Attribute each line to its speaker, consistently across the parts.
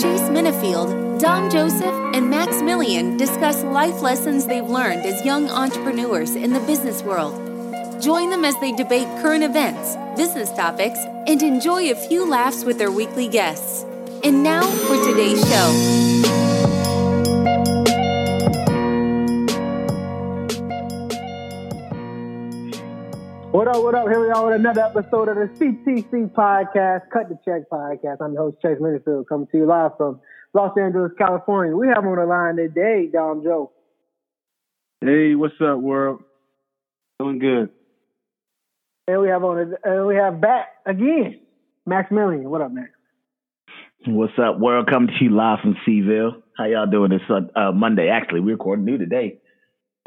Speaker 1: Chase Minifield, Dom Joseph, and Max Millian discuss life lessons they've learned as young entrepreneurs in the business world. Join them as they debate current events, business topics, and enjoy a few laughs with their weekly guests. And now for today's show.
Speaker 2: What up, what up? Here we are with another episode of the CTC Podcast, Cut the Check Podcast. I'm your host, Chase Minifield, coming to you live from Los Angeles, California. We have on the line today, Dom Joe.
Speaker 3: Hey, what's up, world? Doing good.
Speaker 2: And we have on, and we have back again, Max Millian. What up, Max?
Speaker 4: What's up, world? Coming to you live from Cville. How y'all doing this uh, Monday? Actually, we're recording new today.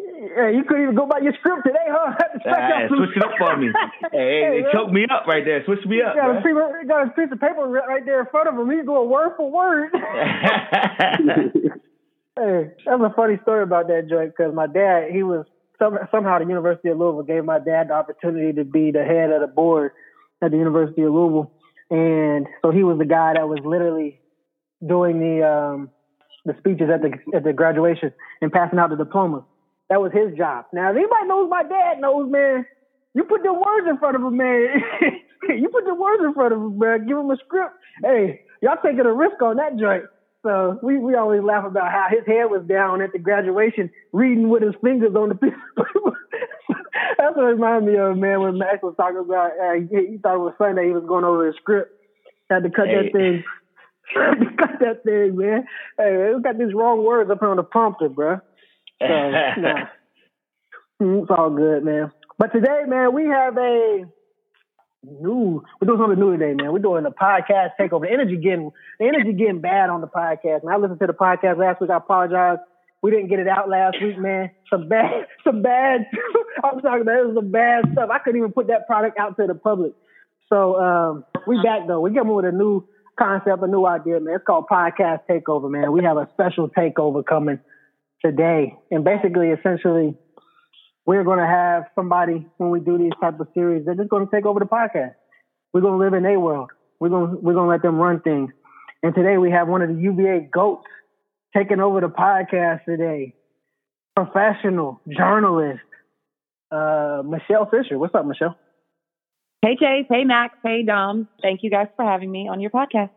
Speaker 2: Yeah, you couldn't even go by your script today, huh?
Speaker 4: Ah, switch it up for me. hey, hey, it choked me up right there. Switch me up.
Speaker 2: You got, a piece, of, got a piece of paper right there in front of him. He's going word for word. hey, that's a funny story about that joint because my dad, he was some, somehow the University of Louisville gave my dad the opportunity to be the head of the board at the University of Louisville, and so he was the guy that was literally doing the um, the speeches at the at the graduation and passing out the diplomas. That was his job. Now, if anybody knows my dad knows, man, you put the words in front of him, man. you put the words in front of him, man. Give him a script. Hey, y'all taking a risk on that joint. So we, we always laugh about how his head was down at the graduation, reading with his fingers on the piece of paper. That's what it reminded me of, man, when Max was talking about, uh, he, he thought it was Sunday, he was going over his script. Had to cut
Speaker 4: Hey.
Speaker 2: that thing. Had to cut that thing, man. Hey, we got these wrong words up on the prompter, bruh. So, nah. It's all good, man. But today, man, we have a new. We're doing something new today, man. We're doing a podcast takeover. The energy getting the energy getting bad on the podcast. Man, I listened to the podcast last week. I apologize. We didn't get it out last week, man. Some bad, some bad. I'm talking about it was some bad stuff. I couldn't even put that product out to the public. So um, we back though. We coming with a new concept, a new idea, man. It's called podcast takeover, man. We have a special takeover coming today, and basically, essentially, we're going to have somebody when we do these type of series. They're just going to take over the podcast. We're going to live in their world. We're going to, we're going to let them run things. And today we have one of the UVA goats taking over the podcast today. Professional journalist, uh, Michelle Fisher. What's up, Michelle?
Speaker 5: Hey Chase, hey Max, hey Dom. Thank you guys for having me on your podcast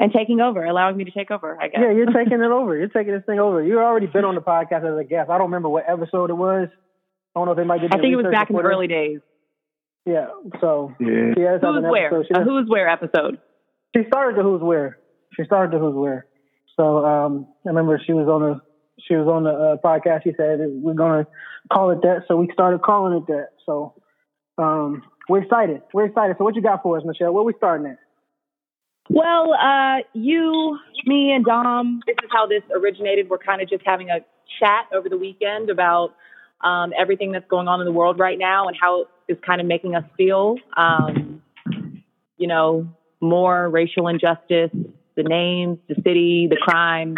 Speaker 5: and taking over, allowing me to take over, I guess.
Speaker 2: Yeah, you're taking it over. You're taking this thing over. You've already been on the podcast as a guest. I don't remember what episode it was. I don't know if they might did.
Speaker 5: I think it was back in the early days.
Speaker 2: Yeah. So
Speaker 3: Yeah.
Speaker 2: she has
Speaker 5: Who's
Speaker 2: an
Speaker 5: where?
Speaker 2: episode. She
Speaker 5: A who's where episode.
Speaker 2: she started the Who's Where. She started the Who's Where. So um, I remember she was on the she was on the uh, podcast. She said we're gonna call it that, so we started calling it that. So um, we're excited. We're excited. So what you got for us, Michelle? Where we starting at?
Speaker 5: Well, uh, you, me, and Dom, this is how this originated. We're kind of just having a chat over the weekend about um, everything that's going on in the world right now and how it's kind of making us feel. Um, you know, more racial injustice, the names, the city, the crime.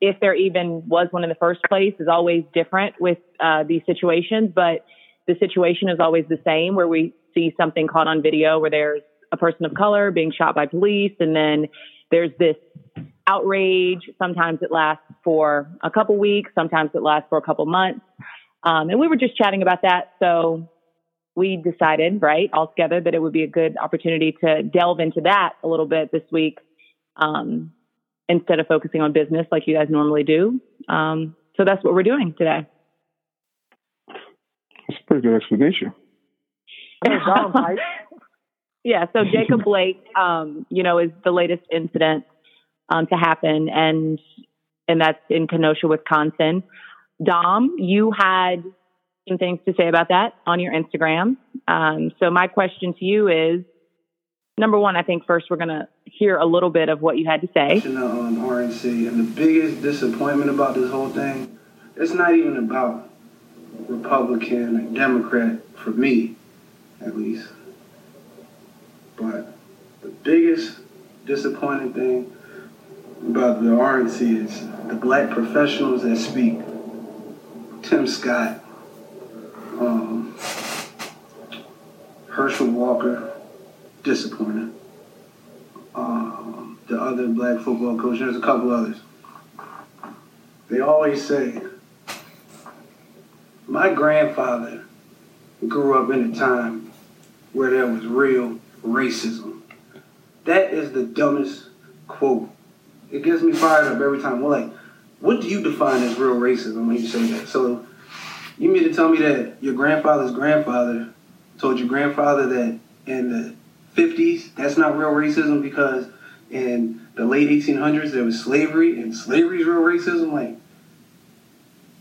Speaker 5: If there even was one in the first place, is always different with uh, these situations, but the situation is always the same where we see something caught on video where there's a person of color being shot by police and then there's this outrage. Sometimes it lasts for a couple weeks sometimes it lasts for a couple months. Um, and we were just chatting about that. So we decided right all together that it would be a good opportunity to delve into that a little bit this week um, instead of focusing on business like you guys normally do. Um, so that's what we're doing today.
Speaker 3: That's a pretty good explanation.
Speaker 5: Yeah, so Jacob Blake, um, you know, is the latest incident um, to happen, and and that's in Kenosha, Wisconsin. Dom, you had some things to say about that on your Instagram. Um, so my question to you is, number one, I think first we're going to hear a little bit of what you had to say.
Speaker 6: the um, RNC, and the biggest disappointment about this whole thing, it's not even about Republican or Democrat for me, at least. But the biggest disappointing thing about the RNC is the black professionals that speak. Tim Scott, um, Herschel Walker, disappointing. um, the other black football coach. There's a couple others. They always say, my grandfather grew up in a time where there was real racism. That is the dumbest quote. It gets me fired up every time. Well, like, what do you define as real racism when you say that? So, you mean to tell me that your grandfather's grandfather told your grandfather that in the 50s, that's not real racism because in the late 1800s there was slavery and slavery is real racism? Like,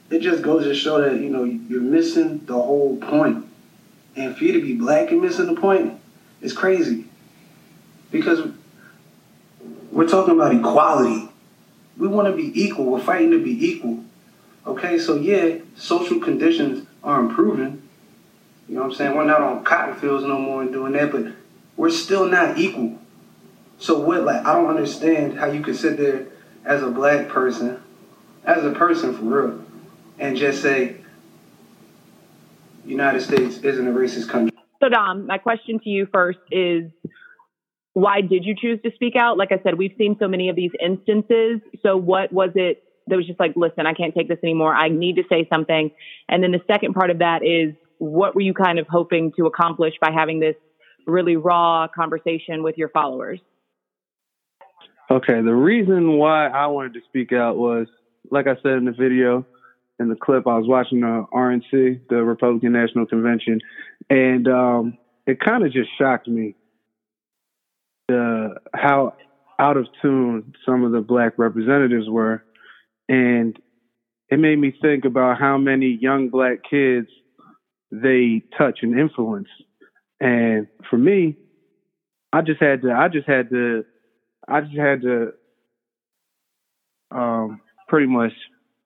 Speaker 6: it just goes to show that, you know, you're missing the whole point. And for you to be black and missing the point is crazy. Because we're talking about equality. We want to be equal. We're fighting to be equal. Okay, so yeah, social conditions are improving. You know what I'm saying? We're not on cotton fields no more and doing that, but we're still not equal. So what like I don't understand how you could sit there as a black person, as a person for real, and just say United States isn't a racist country.
Speaker 5: So Dom, um, my question to you first is why did you choose to speak out? Like I said, we've seen so many of these instances. So what was it that was just like, listen, I can't take this anymore. I need to say something. And then the second part of that is what were you kind of hoping to accomplish by having this really raw conversation with your followers?
Speaker 3: Okay, the reason why I wanted to speak out was, like I said in the video, in the clip, I was watching uh, the RNC, the Republican National Convention, and um, it kind of just shocked me the how out of tune some of the black representatives were and it made me think about how many young black kids they touch and influence. And for me, I just had to, I just had to, I just had to, um, pretty much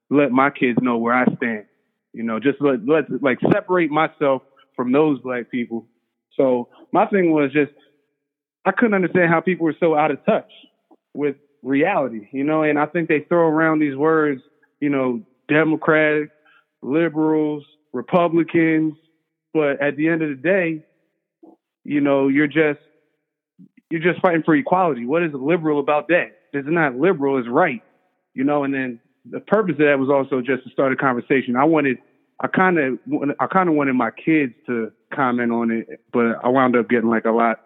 Speaker 3: let my kids know where I stand. You know, just let, let, like separate myself from those black people. So my thing was just, I couldn't understand how people were so out of touch with reality, you know, and I think they throw around these words, you know, Democratic, liberals, Republicans, but at the end of the day, you know, you're just you're just fighting for equality. What is liberal about that? It's not liberal, it's right. You know, and then the purpose of that was also just to start a conversation. I wanted I kind of I kind of wanted my kids to comment on it, but I wound up getting like a lot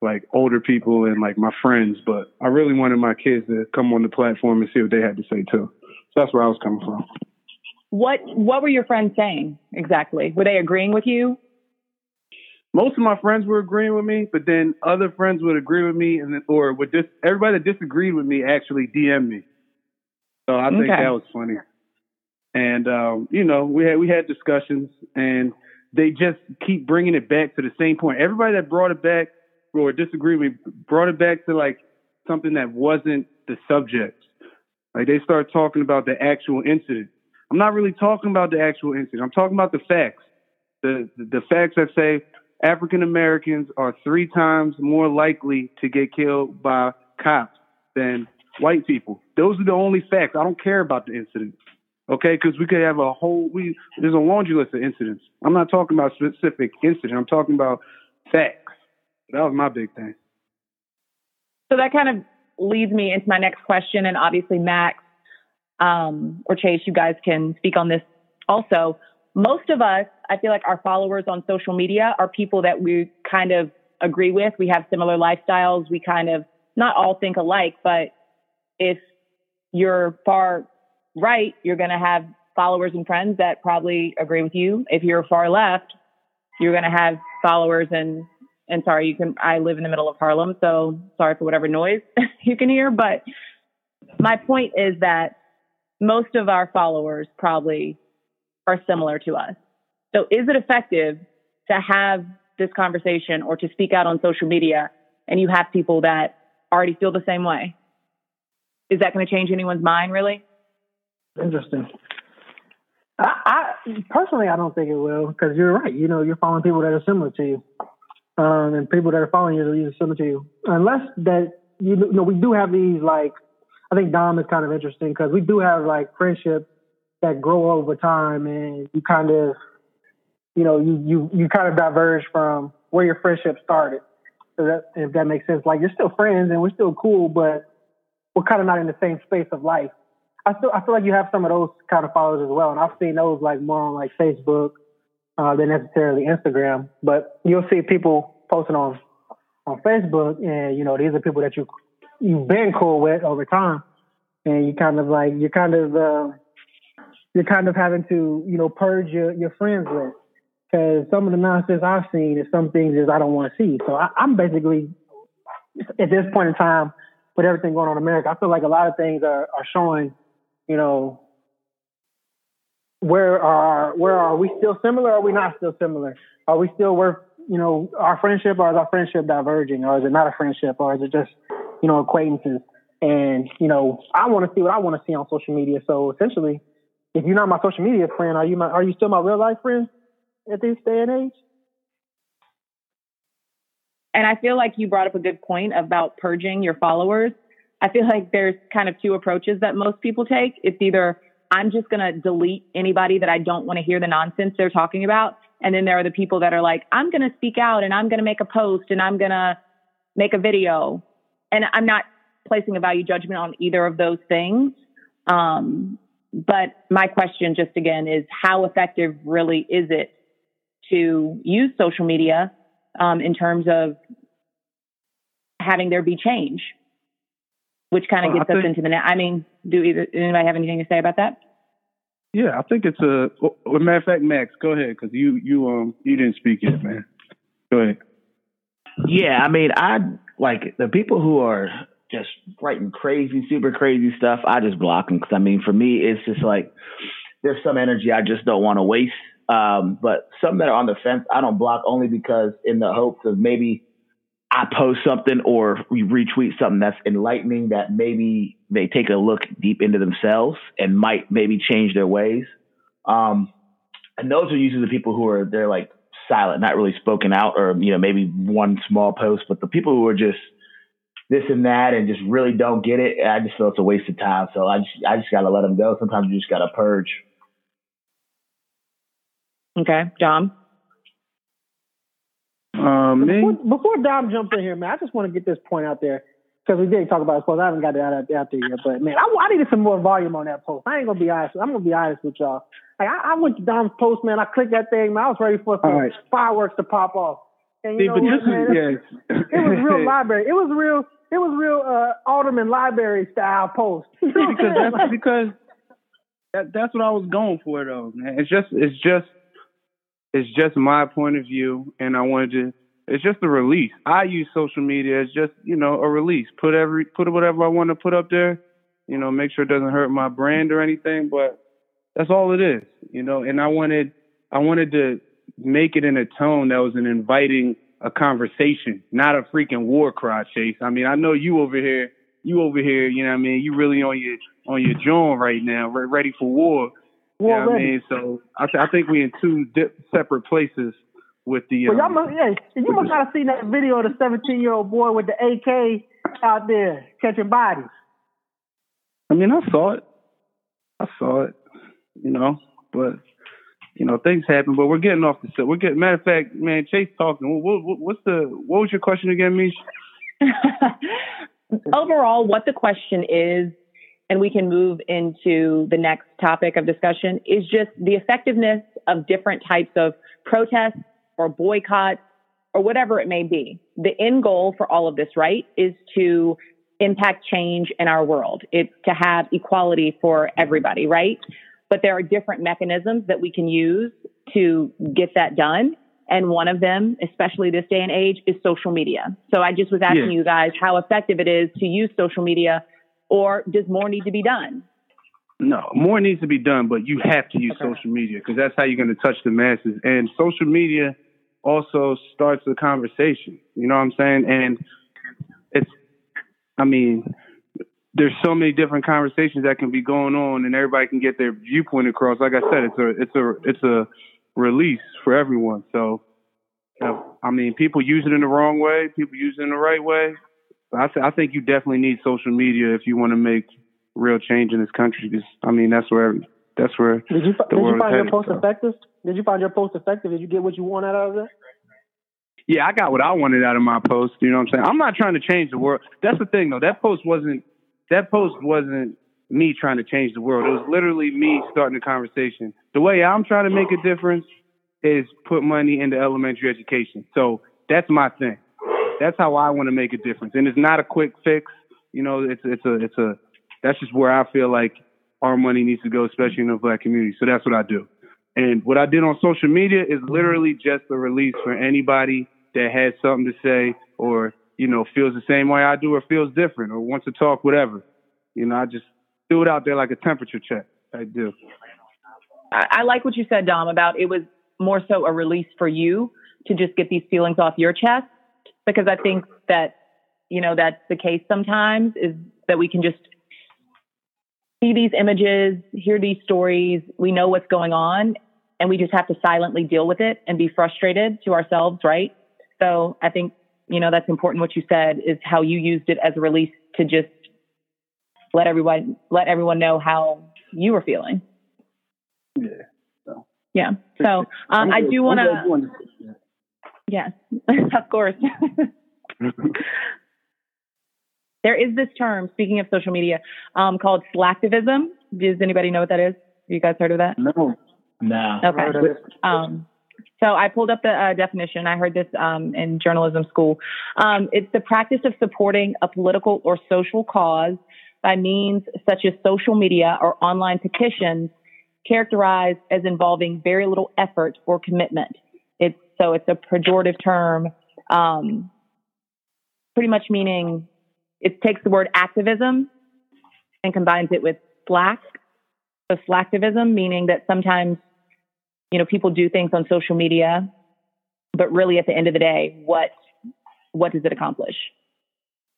Speaker 3: like older people and like my friends, but I really wanted my kids to come on the platform and see what they had to say too. So that's where I was coming from.
Speaker 5: What What were your friends saying exactly? Were they agreeing with you?
Speaker 3: Most of my friends were agreeing with me, but then other friends would agree with me, and then, or would dis- everybody that disagreed with me actually DM me. So I think okay. that was funny. And um, you know, we had we had discussions, and they just keep bringing it back to the same point. Everybody that brought it back or disagree with me, brought it back to like something that wasn't the subject. Like they start talking about the actual incident. I'm not really talking about the actual incident. I'm talking about the facts. The the, the facts that say African Americans are three times more likely to get killed by cops than white people. Those are the only facts. I don't care about the incident. Okay, because we could have a whole we there's a laundry list of incidents. I'm not talking about specific incident. I'm talking about facts. That was my big thing.
Speaker 5: So that kind of leads me into my next question, and obviously Max um, or Chase, you guys can speak on this also. Most of us, I feel like our followers on social media are people that we kind of agree with. We have similar lifestyles. We kind of not all think alike, but if you're far right, you're going to have followers and friends that probably agree with you. If you're far left, you're going to have followers and and sorry, you can, I live in the middle of Harlem, so sorry for whatever noise you can hear. But my point is that most of our followers probably are similar to us. So is it effective to have this conversation or to speak out on social media and you have people that already feel the same way? Is that going to change anyone's mind really?
Speaker 2: Interesting. I, I personally, I don't think it will because you're right. You know, you're following people that are similar to you um, and people that are following you are similar to you. Unless that you know, we do have these like I think Dom is kind of interesting because we do have like friendships that grow over time, and you kind of you know you you you kind of diverge from where your friendship started. If that, if that makes sense. Like you're still friends and we're still cool, but we're kind of not in the same space of life. I still I feel like you have some of those kind of followers as well, and I've seen those like more on like Facebook uh, than necessarily Instagram. But you'll see people posting on on Facebook, and you know these are people that you you've been cool with over time, and you kind of like you're kind of uh, you're kind of having to you know purge your your friends list because some of the nonsense I've seen is some things is I don't want to see. So I, I'm basically at this point in time with everything going on in America, I feel like a lot of things are are showing, you know, where are where are we still similar? Or are we not still similar? Are we still worth you know our friendship, or is our friendship diverging, or is it not a friendship, or is it just you know acquaintances? And you know, I want to see what I want to see on social media. So essentially, if you're not my social media friend, are you my are you still my real life friend at this day and age?
Speaker 5: And I feel like you brought up a good point about purging your followers. I feel like there's kind of two approaches that most people take. It's either I'm just going to delete anybody that I don't want to hear the nonsense they're talking about. And then there are the people that are like, I'm going to speak out and I'm going to make a post and I'm going to make a video. And I'm not placing a value judgment on either of those things. Um, but my question, just again, is how effective really is it to use social media um, in terms of having there be change? Which kind of well, gets us into the net. I mean, do either anybody have anything to say about that?
Speaker 3: Yeah, I think it's a. Well, matter of fact, Max, go ahead because you you um you didn't speak yet, man. Go ahead.
Speaker 4: Yeah, I mean, I like the people who are just writing crazy, super crazy stuff. I just block them because I mean, for me, it's just like there's some energy I just don't want to waste. Um, but some that are on the fence, I don't block only because in the hopes of maybe I post something or we retweet something that's enlightening that maybe they take a look deep into themselves and might maybe change their ways. Um, and those are usually the people who are they're like silent, not really spoken out, or you know maybe one small post. But the people who are just this and that and just really don't get it, I just feel it's a waste of time. So I just I just gotta let them go. Sometimes you just gotta purge.
Speaker 5: Okay, John.
Speaker 3: Um,
Speaker 2: before, before Dom jumps in here, man, I just want to get this point out there because we did talk about it. I haven't got it out, out there yet, but man, I, I, needed some more volume on that post. I ain't gonna be honest. I'm gonna be honest with y'all. Like, I, I went to Dom's post, man. I clicked that thing, man. I was ready for some right. fireworks to pop off. And you See, know what, man? Yes. it was real library. It was real. It was real uh, Alderman library style post.
Speaker 3: because that's because that, that's what I was going for, though, man. It's just it's just it's just my point of view, and I wanted to. It's just a release. I use social media as just you know a release. Put every put whatever I want to put up there. You know, make sure it doesn't hurt my brand or anything. But that's all it is. You know, and I wanted I wanted to make it in a tone that was an inviting a conversation, not a freaking war cry chase. I mean, I know you over here, you over here, you know what I mean? You really on your on your joint right now, ready for war. Yeah, I mean, so I, th- I think we in two di- separate places with the.
Speaker 2: Um, well, y'all must, yeah, you must not have seen that video of the 17 year old boy with the AK out there catching bodies.
Speaker 3: I mean, I saw it. I saw it. You know, but you know things happen. But we're getting off the set. We're getting. Matter of fact, man, Chase talking. What, what, what's the? What was your question again, Mish?
Speaker 5: Overall, what the question is and we can move into the next topic of discussion is just the effectiveness of different types of protests or boycotts or whatever it may be. The end goal for all of this, right, is to impact change in our world. It's to have equality for everybody, right? But there are different mechanisms that we can use to get that done. And one of them, especially this day and age, is social media. So I just was asking yeah. you guys how effective it is to use social media or does more need to be done?
Speaker 3: No, more needs to be done, but you have to use okay. social media because that's how you're going to touch the masses. And social media also starts the conversation. You know what I'm saying? And it's, I mean, there's so many different conversations that can be going on, and everybody can get their viewpoint across. Like I said, it's a, it's a, it's a release for everyone. So, I mean, people use it in the wrong way, people use it in the right way. I, th- I think you definitely need social media if you want to make real change in this country. Because I mean, that's where that's where
Speaker 2: did you
Speaker 3: did
Speaker 2: you find
Speaker 3: your
Speaker 2: post so. effective? Did you find your post effective? Did you get what you want out of it?
Speaker 3: yeah, I got what I wanted out of my post. You know what I'm saying? I'm not trying to change the world. That's the thing, though. That post wasn't. That post wasn't me trying to change the world. It was literally me starting a conversation. The way I'm trying to make a difference is put money into elementary education. So that's my thing. That's how I want to make a difference. And it's not a quick fix. You know, it's it's a it's a that's just where I feel like our money needs to go, especially in the black community. So that's what I do. And what I did on social media is literally just a release for anybody that has something to say or, you know, feels the same way I do or feels different or wants to talk, whatever. You know, I just threw it out there like a temperature check. I do.
Speaker 5: I, I like what you said, Dom, about it was more so a release for you to just get these feelings off your chest because I think that, you know, that's the case sometimes is that we can just see these images, hear these stories, we know what's going on, and we just have to silently deal with it and be frustrated to ourselves, right? So I think, you know, that's important what you said is how you used it as a release to just let everyone let everyone know how you were feeling.
Speaker 3: Yeah.
Speaker 5: So. Yeah. So um, I do want to. Yes, of course. there is this term, speaking of social media, um, called slacktivism. Does anybody know what that is? Have you guys heard of that?
Speaker 3: No.
Speaker 4: No.
Speaker 5: Okay. Um, so I pulled up the uh, definition. I heard this um, in journalism school. Um, it's the practice of supporting a political or social cause by means such as social media or online petitions characterized as involving very little effort or commitment. So it's a pejorative term, um, pretty much meaning it takes the word activism and combines it with slack. So slacktivism, meaning that sometimes, you know, people do things on social media, but really at the end of the day, what what does it accomplish?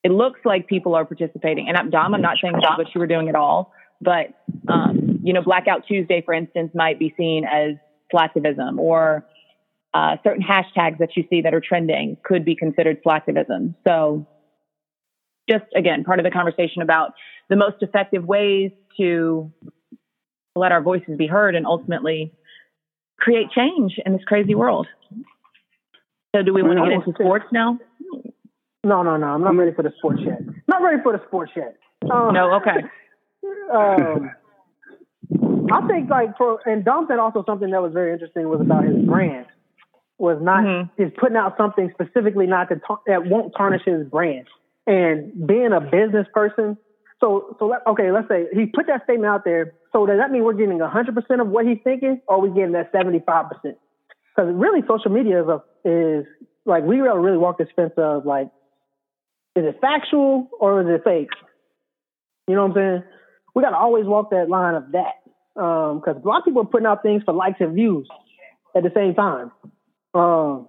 Speaker 5: It looks like people are participating. And I'm, Dom, I'm not saying that's what you were doing at all, but um, you know, Blackout Tuesday, for instance, might be seen as slacktivism or uh, certain hashtags that you see that are trending could be considered slacktivism. So just again, part of the conversation about the most effective ways to let our voices be heard and ultimately create change in this crazy world. So, do we want to get into sports now?
Speaker 2: No, no, no. I'm not ready for the sports yet. Not ready for the sports yet.
Speaker 5: Um, no, okay.
Speaker 2: Um, I think like for and Dom said also something that was very interesting was about his brand was not mm-hmm. is putting out something specifically not to that won't tarnish his brand and being a business person. So, so let, okay, let's say he put that statement out there. So does that mean we're getting 100% of what he's thinking, or we getting that 75%? Because really, social media is, a, is like we really, really walk this fence of like, is it factual or is it fake? You know what I'm saying? We got to always walk that line of that because um, a lot of people are putting out things for likes and views at the same time. Um,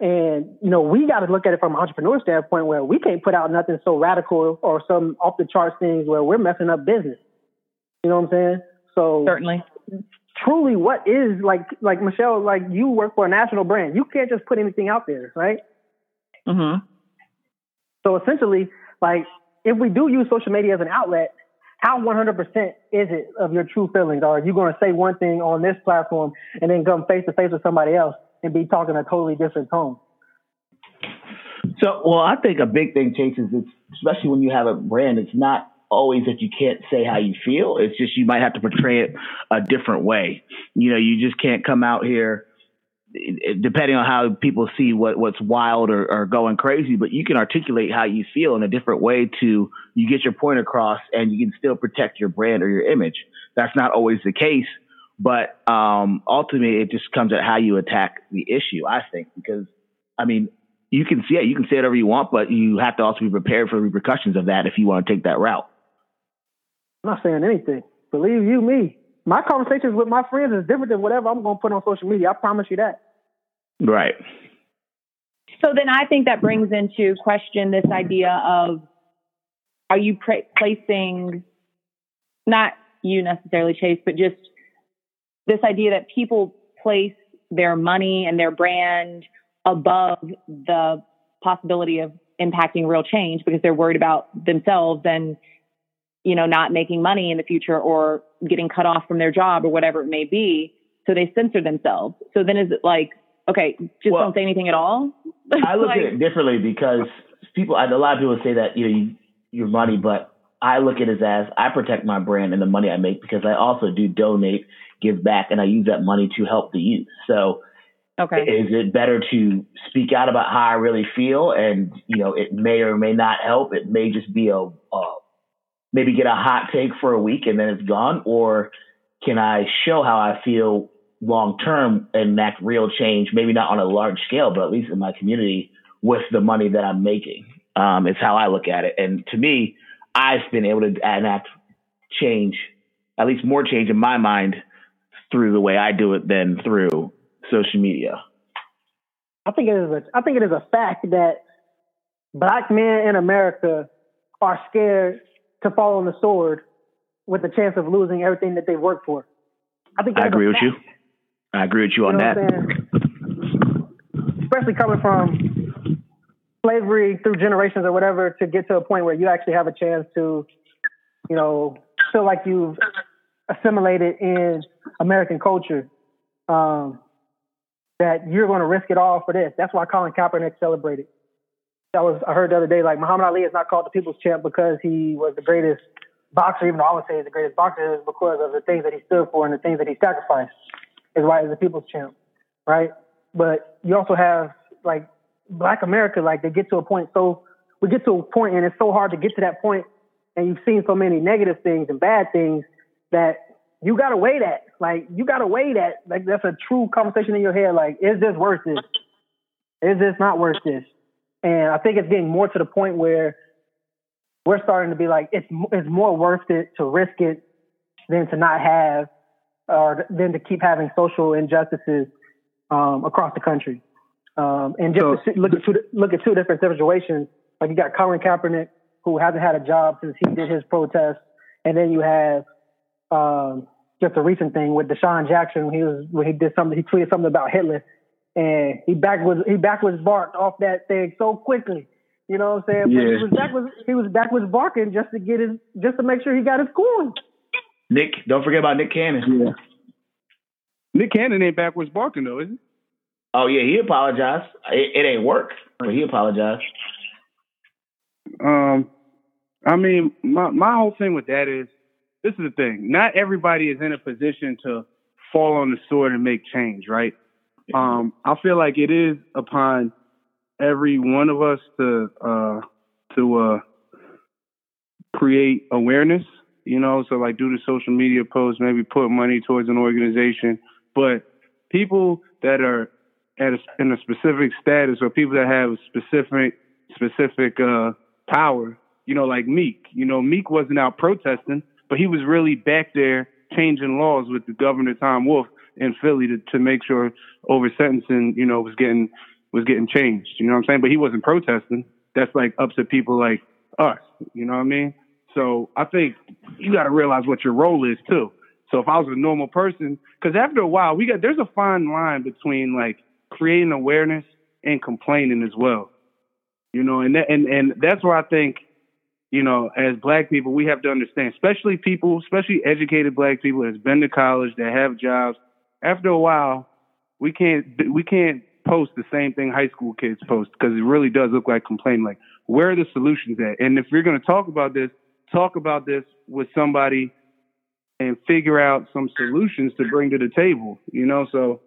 Speaker 2: and, you know, we got to look at it from an entrepreneur standpoint where we can't put out nothing so radical or some off the charts things where we're messing up business. You know what I'm saying? So
Speaker 5: certainly,
Speaker 2: truly, what is like, like Michelle, like you work for a national brand. You can't just put anything out there, right?
Speaker 5: Mm-hmm.
Speaker 2: So essentially, like if we do use social media as an outlet, how 100% is it of your true feelings? Or are you going to say one thing on this platform and then come face to face with somebody else and be talking a totally different tone.
Speaker 4: So, well, I think a big thing, Chase, is it's, especially when you have a brand, it's not always that you can't say how you feel. It's just you might have to portray it a different way. You know, you just can't come out here depending on how people see what what's wild or, or, going crazy, but you can articulate how you feel in a different way to you get your point across and you can still protect your brand or your image. That's not always the case but um, ultimately, it just comes at how you attack the issue. I think because I mean, you can see it, you can say whatever you want, but you have to also be prepared for the repercussions of that if you want to take that route.
Speaker 2: I'm not saying anything. Believe you me, my conversations with my friends is different than whatever I'm going to put on social media. I promise you that.
Speaker 4: Right.
Speaker 5: So then I think that brings into question this idea of are you pra- placing not you necessarily Chase, but just this idea that people place their money and their brand above the possibility of impacting real change because they're worried about themselves and you know not making money in the future or getting cut off from their job or whatever it may be so they censor themselves so then is it like okay, just well, don't say anything at all.
Speaker 4: I look like, at it differently because people, a lot of people say that you know you, your money, but I look at it as I protect my brand and the money I make because I also do donate, give back, and I use that money to help the youth. So,
Speaker 5: okay,
Speaker 4: is it better to speak out about how I really feel? And you know, it may or may not help. It may just be a, a maybe get a hot take for a week and then it's gone, or can I show how I feel long term and enact real change? Maybe not on a large scale, but at least in my community with the money that I'm making. Um, it's how I look at it. And to me, I've been able to enact change, at least more change in my mind through the way I do it than through social media.
Speaker 2: I think it is a I think it is a fact that black men in America are scared to fall on the sword with the chance of losing everything that they worked for.
Speaker 4: I think I agree with you. I agree with you, you on that.
Speaker 2: Especially coming from slavery through generations or whatever to get to a point where you actually have a chance to, you know, feel like you've assimilated in American culture. Um, that you're going to risk it all for this. That's why Colin Kaepernick celebrated. That was I heard the other day. Like Muhammad Ali is not called the People's Champ because he was the greatest boxer. Even though I would say he's the greatest boxer, is because of the things that he stood for and the things that he sacrificed. Is why he's the People's Champ, right? But you also have like Black America, like they get to a point. So we get to a point, and it's so hard to get to that point, and you've seen so many negative things and bad things that you gotta weigh that. Like you gotta weigh that. Like that's a true conversation in your head. Like, is this worth this? Is this not worth this? And I think it's getting more to the point where we're starting to be like, it's it's more worth it to risk it than to not have, or than to keep having social injustices um, across the country. Um, and just so, look at two look at two different situations. Like you got Colin Kaepernick, who hasn't had a job since he did his protest, and then you have um, just a recent thing with DeSean Jackson. When he was when he did something, he tweeted something about Hitler, and he backwards he backwards barked off that thing so quickly. You know what I'm saying? Yeah. But he was backwards he was backwards barking just to get his just to make sure he got his coin.
Speaker 4: Nick, don't forget about Nick Cannon.
Speaker 3: Yeah. Nick Cannon ain't backwards barking though, is he?
Speaker 4: Oh yeah, he apologized. It, it ain't work, but he apologized.
Speaker 3: Um, I mean, my my whole thing with that is this is the thing. Not everybody is in a position to fall on the sword and make change, right? Um, I feel like it is upon every one of us to uh, to uh, create awareness. You know, so like do the social media posts, maybe put money towards an organization, but people that are at a, in a specific status or people that have specific specific uh, power. You know, like Meek. You know, Meek wasn't out protesting, but he was really back there changing laws with the governor Tom Wolf in Philly to, to make sure over sentencing, you know, was getting was getting changed. You know what I'm saying? But he wasn't protesting. That's like up to people like us. You know what I mean? So I think you got to realize what your role is too. So if I was a normal person, because after a while, we got there's a fine line between like creating awareness and complaining as well. You know, and that, and and that's where I think, you know, as black people, we have to understand, especially people, especially educated black people that's been to college, that have jobs. After a while, we can't we can't post the same thing high school kids post because it really does look like complaining. Like, where are the solutions at? And if you're going to talk about this, talk about this with somebody and figure out some solutions to bring to the table. You know, so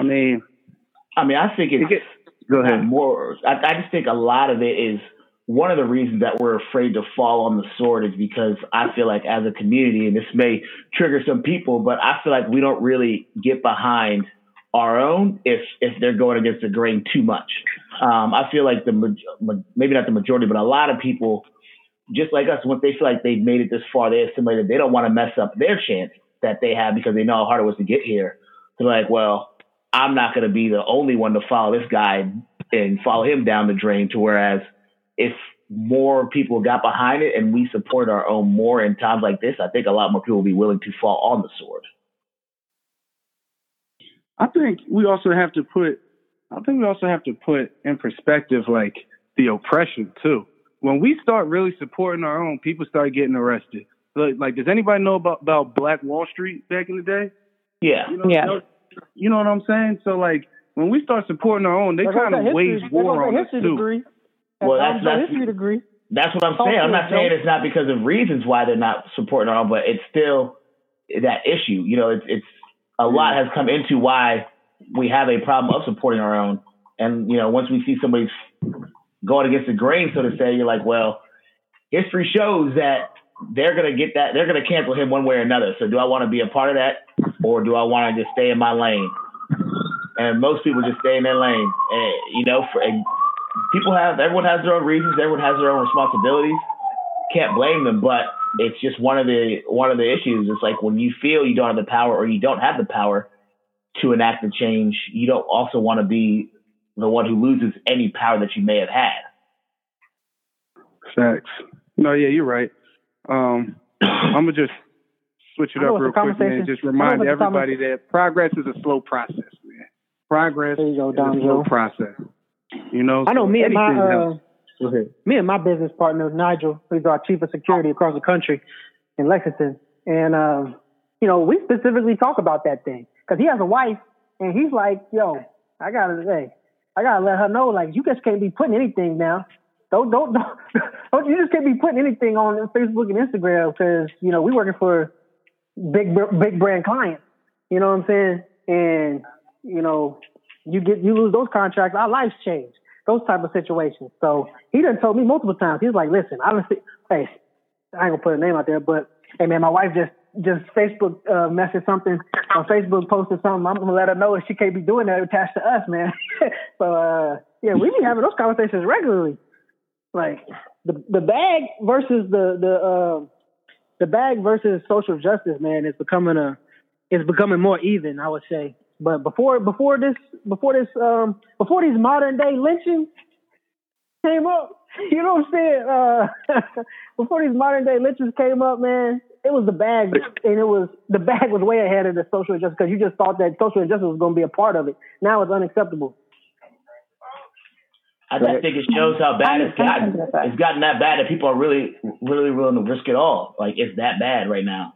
Speaker 3: I mean,
Speaker 4: I mean, I think it's it go ahead. more. I, I just think a lot of it is one of the reasons that we're afraid to fall on the sword is because I feel like as a community, and this may trigger some people, but I feel like we don't really get behind our own if if they're going against the grain too much. Um, I feel like the maybe not the majority, but a lot of people, just like us, once they feel like they've made it this far, they assimilated. They don't want to mess up their chance that they have because they know how hard it was to get here. They're like, well, I'm not going to be the only one to follow this guy and follow him down the drain. To whereas if more people got behind it and we support our own more in times like this, I think a lot more people will be willing to fall on the sword.
Speaker 3: I think we also have to put I think we also have to put in perspective like the oppression too. When we start really supporting our own, people start getting arrested. Like, like does anybody know about, about Black Wall Street back in the day?
Speaker 4: Yeah.
Speaker 5: You know, yeah.
Speaker 3: You know what I'm saying? So like when we start supporting our own, they kind of wage war on us too.
Speaker 2: Degree.
Speaker 4: Well, that's, that's
Speaker 2: history degree.
Speaker 4: That's what I'm saying. I'm not saying it's not because of reasons why they're not supporting our own, but it's still that issue. You know, it's it's a lot has come into why we have a problem of supporting our own. And you know, once we see somebody going against the grain, so to say, you're like, well, history shows that they're gonna get that they're gonna cancel him one way or another. So do I want to be a part of that, or do I want to just stay in my lane? And most people just stay in their lane. And you know, for people have everyone has their own reasons, everyone has their own responsibilities. Can't blame them, but it's just one of the one of the issues. It's like when you feel you don't have the power or you don't have the power to enact the change, you don't also want to be the one who loses any power that you may have had.
Speaker 3: Facts. No, yeah, you're right. Um, I'm gonna just switch it up real quick and just remind everybody that progress is a slow process, man. Progress
Speaker 2: there you go,
Speaker 3: is a slow process. You know,
Speaker 2: I know so me and my uh, me and my business partner Nigel, who's our chief of security across the country in Lexington, and um, you know we specifically talk about that thing because he has a wife, and he's like, "Yo, I gotta say, I gotta let her know, like, you just can't be putting anything now. Don't don't don't, don't you just can't be putting anything on Facebook and Instagram because you know we working for big big brand clients. You know what I'm saying? And you know you get you lose those contracts, our lives change. Those type of situations. So he done told me multiple times. He's like, listen, I don't see. Hey, I ain't gonna put a name out there, but hey man, my wife just just Facebook uh, messaged something or Facebook posted something, I'm gonna let her know if she can't be doing that attached to us, man. so uh, yeah, we be having those conversations regularly. Like the the bag versus the the uh, the bag versus social justice, man, is becoming a is becoming more even, I would say. But before before this before this um before these modern day lynchings came up, you know what I'm saying? Uh, before these modern day lynchings came up, man, it was the bag, and it was the bag was way ahead of the social injustice because you just thought that social injustice was going to be a part of it. Now it's unacceptable.
Speaker 4: I just think it shows how bad it's gotten. It's gotten that bad that people are really, really willing to risk it all. Like it's that bad right now.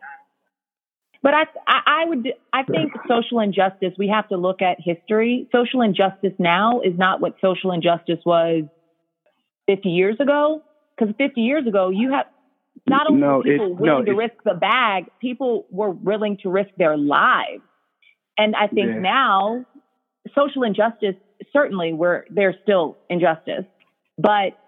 Speaker 5: But I, I would, I think social injustice. We have to look at history. Social injustice now is not what social injustice was 50 years ago. Because 50 years ago, you have not only no, people willing no, to risk the bag, people were willing to risk their lives. And I think yeah. now social injustice, certainly we're, there's still injustice, but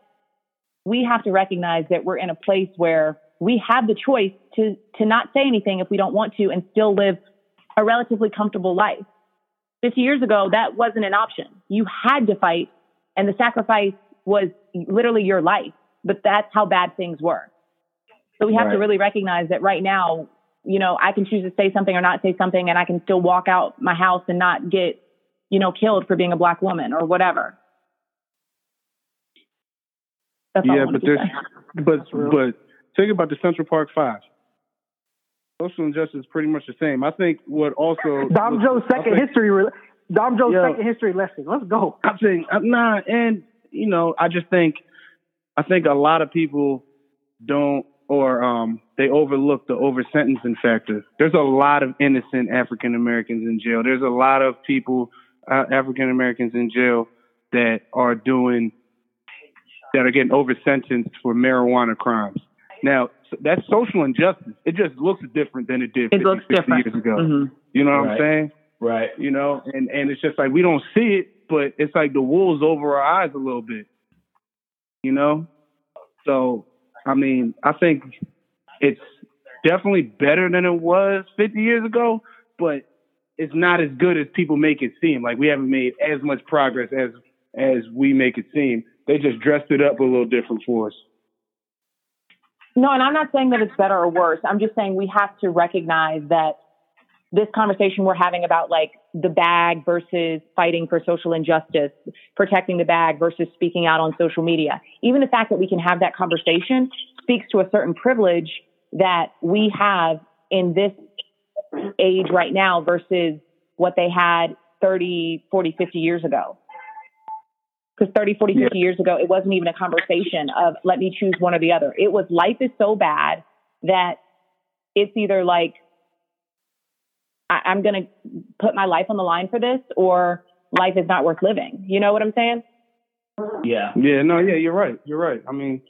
Speaker 5: we have to recognize that we're in a place where we have the choice to, to not say anything if we don't want to and still live a relatively comfortable life. 50 years ago, that wasn't an option. You had to fight and the sacrifice was literally your life, but that's how bad things were. So we have right. to really recognize that right now, you know, I can choose to say something or not say something, and I can still walk out my house and not get, you know, killed for being a black woman or whatever.
Speaker 3: That's yeah, but there's, but but think about the Central Park Five. Social injustice is pretty much the same. I think what also
Speaker 2: Dom Joe's second think, history. Dom Joe's yeah, second history lesson. Let's go.
Speaker 3: I think nah, and you know, I just think I think a lot of people don't or um, they overlook the over sentencing factor. There's a lot of innocent African Americans in jail. There's a lot of people, uh, African Americans in jail that are doing, that are getting over sentenced for marijuana crimes. Now, that's social injustice. It just looks different than it did it 50, looks 60 different. years ago. Mm-hmm. You know what right. I'm saying?
Speaker 4: Right.
Speaker 3: You know, and, and it's just like we don't see it, but it's like the wool's over our eyes a little bit. You know? So I mean, I think it's definitely better than it was 50 years ago, but it's not as good as people make it seem. Like we haven't made as much progress as as we make it seem. They just dressed it up a little different for us.
Speaker 5: No, and I'm not saying that it's better or worse. I'm just saying we have to recognize that this conversation we're having about like the bag versus fighting for social injustice, protecting the bag versus speaking out on social media. Even the fact that we can have that conversation speaks to a certain privilege that we have in this age right now versus what they had 30, 40, 50 years ago. Because 30, 40, 50 yeah. years ago, it wasn't even a conversation of let me choose one or the other. It was life is so bad that it's either like I, am going to put my life on the line for this, or life is not worth living. You know what I'm saying?
Speaker 4: Yeah.
Speaker 3: Yeah. No. Yeah. You're right. You're right. I mean,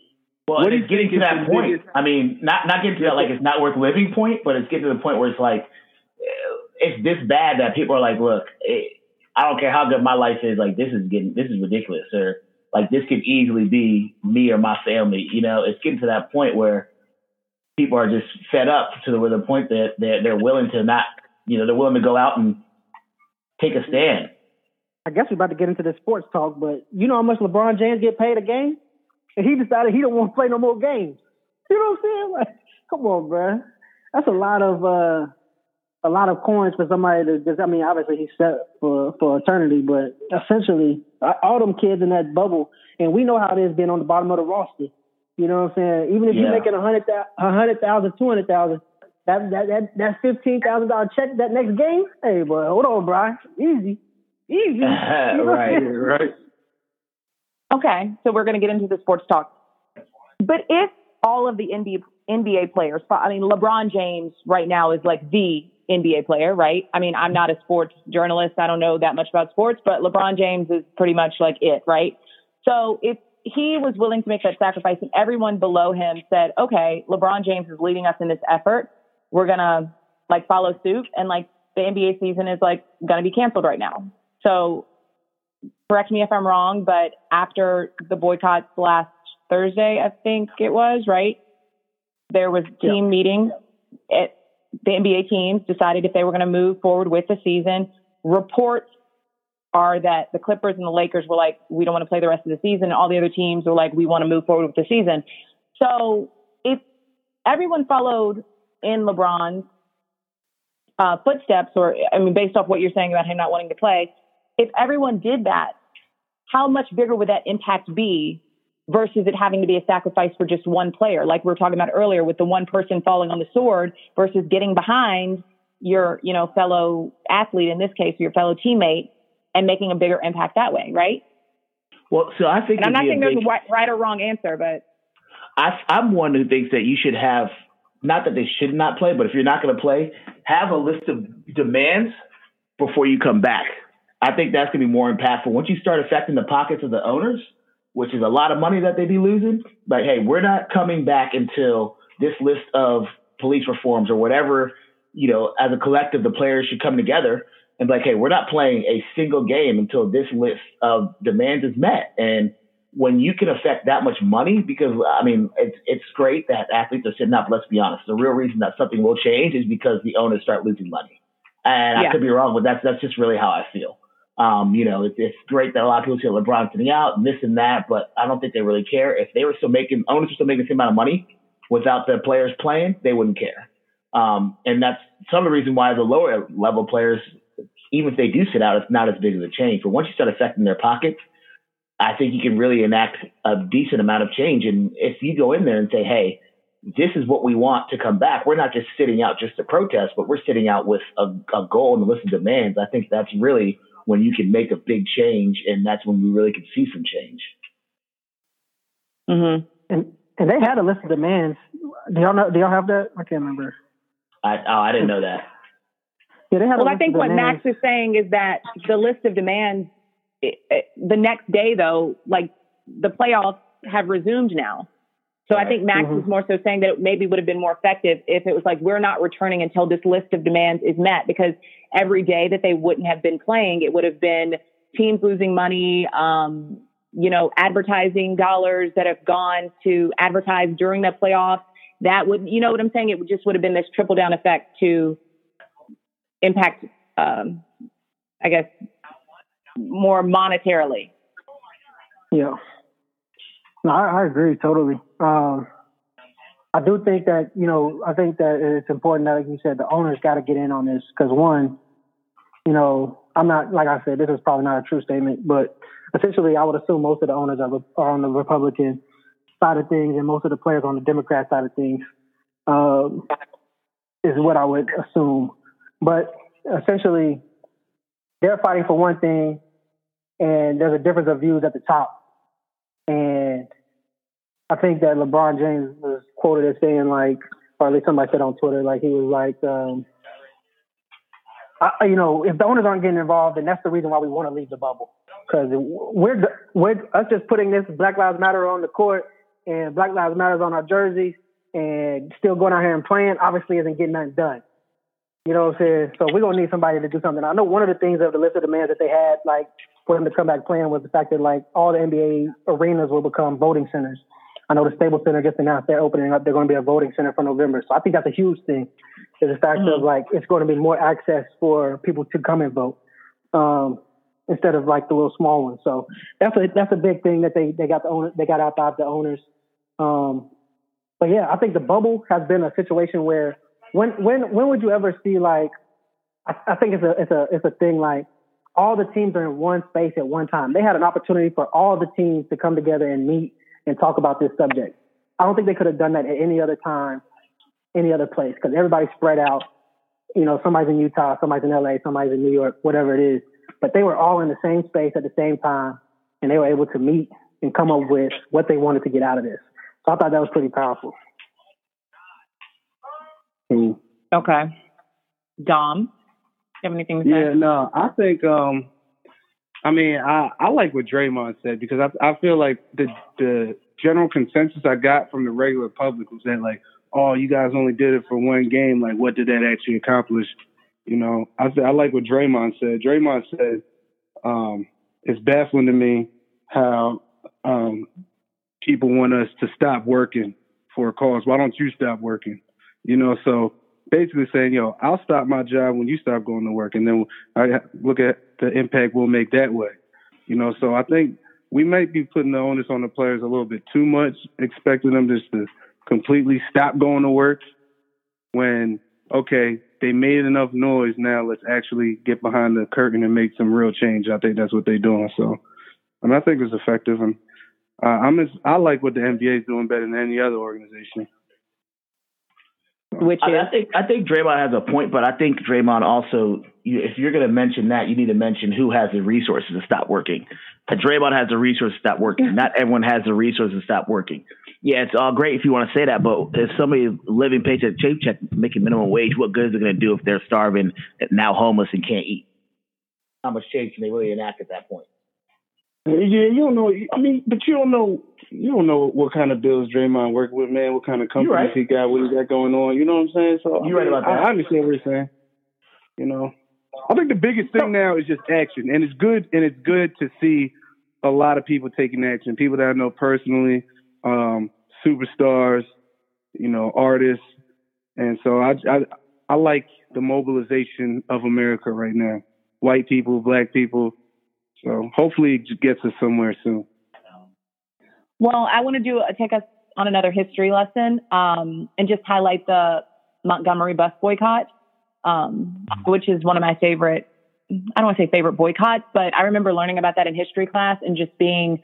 Speaker 4: well, what it's getting to that point. Biggest... I mean, not not getting to that like it's not worth living point, but it's getting to the point where it's like eh, it's this bad that people are like, look, it, I don't care how good my life is. Like this is getting this is ridiculous, or like this could easily be me or my family. You know, it's getting to that point where people are just fed up to the, the point that they're, they're willing to not, you know, they're willing to go out and take a stand.
Speaker 2: I guess we're about to get into the sports talk, but you know how much LeBron James get paid a game? And he decided he don't want to play no more games. You know what I'm saying? Like, come on, bro. That's a lot of uh a lot of coins for somebody to just I mean, obviously he's set for for eternity, but essentially all them kids in that bubble, and we know how it is being on the bottom of the roster. You know what I'm saying? Even if yeah. you're making a hundred a hundred thousand, two hundred thousand, that that that that fifteen thousand dollar check that next game, hey boy, hold on, Brian. Easy. Easy.
Speaker 3: right, right.
Speaker 5: Okay, so we're going to get into the sports talk. But if all of the NBA, NBA players, I mean, LeBron James right now is like the NBA player, right? I mean, I'm not a sports journalist. I don't know that much about sports, but LeBron James is pretty much like it, right? So if he was willing to make that sacrifice and everyone below him said, okay, LeBron James is leading us in this effort. We're going to like follow suit. And like the NBA season is like going to be canceled right now. So correct me if I'm wrong, but after the boycotts last Thursday, I think it was, right? There was team yeah. meeting. It, the NBA teams decided if they were going to move forward with the season. Reports are that the Clippers and the Lakers were like, we don't want to play the rest of the season. And all the other teams were like, we want to move forward with the season. So if everyone followed in LeBron's uh, footsteps, or I mean, based off what you're saying about him not wanting to play, if everyone did that, how much bigger would that impact be versus it having to be a sacrifice for just one player? Like we were talking about earlier with the one person falling on the sword versus getting behind your, you know, fellow athlete, in this case, your fellow teammate and making a bigger impact that way, right?
Speaker 4: Well, so I think
Speaker 5: and I'm not saying there's big, a right or wrong answer, but
Speaker 4: I, I'm one who thinks that you should have not that they should not play, but if you're not going to play, have a list of demands before you come back. I think that's going to be more impactful. Once you start affecting the pockets of the owners, which is a lot of money that they'd be losing, like, hey, we're not coming back until this list of police reforms or whatever, you know, as a collective, the players should come together and be like, hey, we're not playing a single game until this list of demands is met. And when you can affect that much money, because I mean, it's it's great that athletes are sitting up. Let's be honest. The real reason that something will change is because the owners start losing money. And yeah. I could be wrong, but that's that's just really how I feel. Um, you know, it's, it's great that a lot of people say LeBron sitting out and this and that, but I don't think they really care. If they were still making owners were still making the same amount of money without the players playing, they wouldn't care. Um, and that's some of the reason why the lower level players, even if they do sit out, it's not as big of a change. But once you start affecting their pockets, I think you can really enact a decent amount of change. And if you go in there and say, hey, this is what we want to come back. We're not just sitting out just to protest, but we're sitting out with a, a goal and of demands. I think that's really when you can make a big change, and that's when we really can see some change.
Speaker 2: Mm-hmm. And and they had a list of demands. Do y'all know? Do y'all have that? I can't remember.
Speaker 4: I oh, I didn't know that.
Speaker 2: Yeah, they had.
Speaker 5: Well, I think what Max is saying is that the list of demands. It, it, the next day, though, like the playoffs have resumed now. So. I think Max mm-hmm. is more so saying that it maybe would have been more effective if it was like, we're not returning until this list of demands is met because every day that they wouldn't have been playing, it would have been teams losing money, um, you know, advertising dollars that have gone to advertise during the playoffs. That would, you know what I'm saying? It just would have been this triple down effect to impact, um, I guess, more monetarily.
Speaker 2: Yeah. No, I, I agree totally. Um, I do think that you know I think that it's important that, like you said, the owners got to get in on this because one, you know, I'm not like I said, this is probably not a true statement, but essentially, I would assume most of the owners are, are on the Republican side of things, and most of the players on the Democrat side of things um, is what I would assume. But essentially, they're fighting for one thing, and there's a difference of views at the top. And I think that LeBron James was quoted as saying like, or at least somebody said on Twitter, like he was like, um, I, you know, if the owners aren't getting involved, then that's the reason why we want to leave the bubble. Because we're we're us just putting this Black Lives Matter on the court and Black Lives Matter on our jerseys and still going out here and playing obviously isn't getting nothing done. You know what I'm saying? So we're gonna need somebody to do something. I know one of the things of the list of demands that they had, like for them to come back playing, was the fact that like all the NBA arenas will become voting centers. I know the Staples Center just announced they're opening up. They're going to be a voting center for November. So I think that's a huge thing. Is the fact mm-hmm. of like it's going to be more access for people to come and vote um, instead of like the little small ones. So that's a that's a big thing that they they got the owner they got out of the owners. Um, but yeah, I think the bubble has been a situation where when when when would you ever see like I, I think it's a it's a it's a thing like all the teams are in one space at one time. They had an opportunity for all the teams to come together and meet and talk about this subject. I don't think they could have done that at any other time, any other place, because everybody's spread out. You know, somebody's in Utah, somebody's in LA, somebody's in New York, whatever it is. But they were all in the same space at the same time, and they were able to meet and come up with what they wanted to get out of this. So I thought that was pretty powerful.
Speaker 5: Mm. Okay. Dom, you have anything to say?
Speaker 3: Yeah, no, I think um I mean, I, I like what Draymond said because I I feel like the the general consensus I got from the regular public was that like, oh, you guys only did it for one game. Like, what did that actually accomplish? You know, I said I like what Draymond said. Draymond said, um, it's baffling to me how um, people want us to stop working for a cause. Why don't you stop working? You know, so basically saying, yo, I'll stop my job when you stop going to work, and then I look at the impact we'll make that way. You know, so I think we might be putting the onus on the players a little bit too much, expecting them just to completely stop going to work when, okay, they made enough noise. Now let's actually get behind the curtain and make some real change. I think that's what they're doing. So, I mean, I think it's effective, and uh, I'm as, I like what the NBA is doing better than any other organization.
Speaker 4: Which I, is, I think I think Draymond has a point, but I think Draymond also, you, if you're going to mention that, you need to mention who has the resources to stop working. And Draymond has the resources to stop working. Not everyone has the resources to stop working. Yeah, it's all great if you want to say that, but if somebody living paycheck to paycheck making minimum wage, what good is it going to do if they're starving, now homeless, and can't eat? How much change can they really enact at that point?
Speaker 3: Yeah, you don't know. I mean, but you don't know. You don't know what kind of bills Draymond working with, man. What kind of companies right. he got, what he got going on. You know what I'm saying? So
Speaker 4: you right about that.
Speaker 3: I, I understand what you're saying. You know, I think the biggest thing now is just action, and it's good. And it's good to see a lot of people taking action. People that I know personally, um, superstars, you know, artists, and so I, I I like the mobilization of America right now. White people, black people so hopefully it gets us somewhere soon.
Speaker 5: Well, I want to do take us on another history lesson um, and just highlight the Montgomery bus boycott, um, which is one of my favorite. I don't want to say favorite boycotts, but I remember learning about that in history class and just being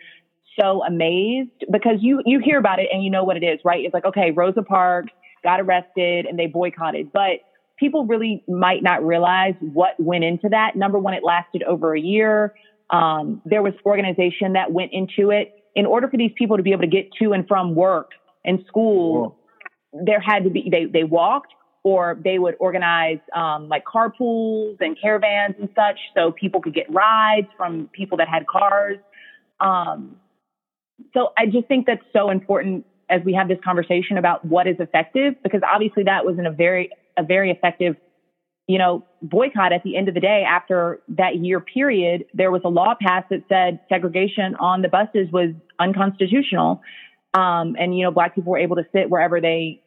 Speaker 5: so amazed because you you hear about it and you know what it is, right? It's like okay, Rosa Parks got arrested and they boycotted, but people really might not realize what went into that. Number one, it lasted over a year. Um, there was organization that went into it. In order for these people to be able to get to and from work and school, there had to be, they, they walked or they would organize um, like carpools and caravans and such so people could get rides from people that had cars. Um, so I just think that's so important as we have this conversation about what is effective because obviously that was in a very a very effective you know, boycott at the end of the day after that year period, there was a law passed that said segregation on the buses was unconstitutional. Um, and, you know, black people were able to sit wherever they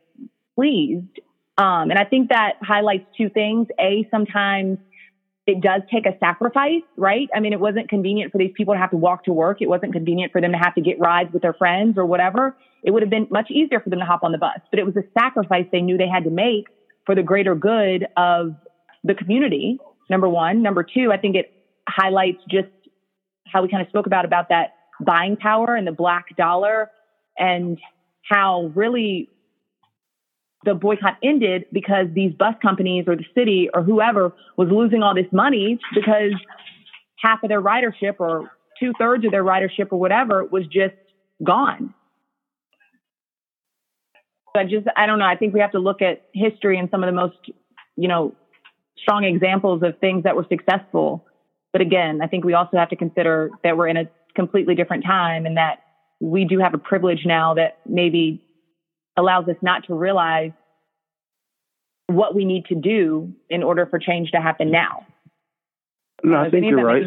Speaker 5: pleased. Um, and I think that highlights two things. A, sometimes it does take a sacrifice, right? I mean, it wasn't convenient for these people to have to walk to work. It wasn't convenient for them to have to get rides with their friends or whatever. It would have been much easier for them to hop on the bus, but it was a sacrifice they knew they had to make for the greater good of the community, number one. Number two, I think it highlights just how we kind of spoke about, about that buying power and the black dollar and how really the boycott ended because these bus companies or the city or whoever was losing all this money because half of their ridership or two thirds of their ridership or whatever was just gone. So I just, I don't know. I think we have to look at history and some of the most, you know, strong examples of things that were successful. But again, I think we also have to consider that we're in a completely different time and that we do have a privilege now that maybe allows us not to realize what we need to do in order for change to happen now.
Speaker 3: No, I think you're right.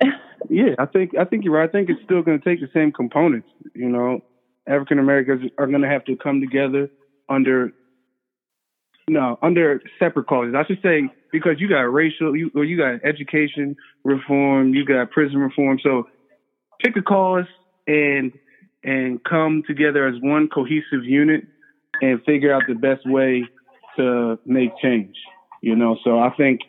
Speaker 3: yeah, I think I think you're right. I think it's still going to take the same components. You know, African Americans are going to have to come together under no under separate causes. I should say because you got racial, you or you got education reform, you got prison reform. So pick a cause and and come together as one cohesive unit and figure out the best way to make change. You know, so I think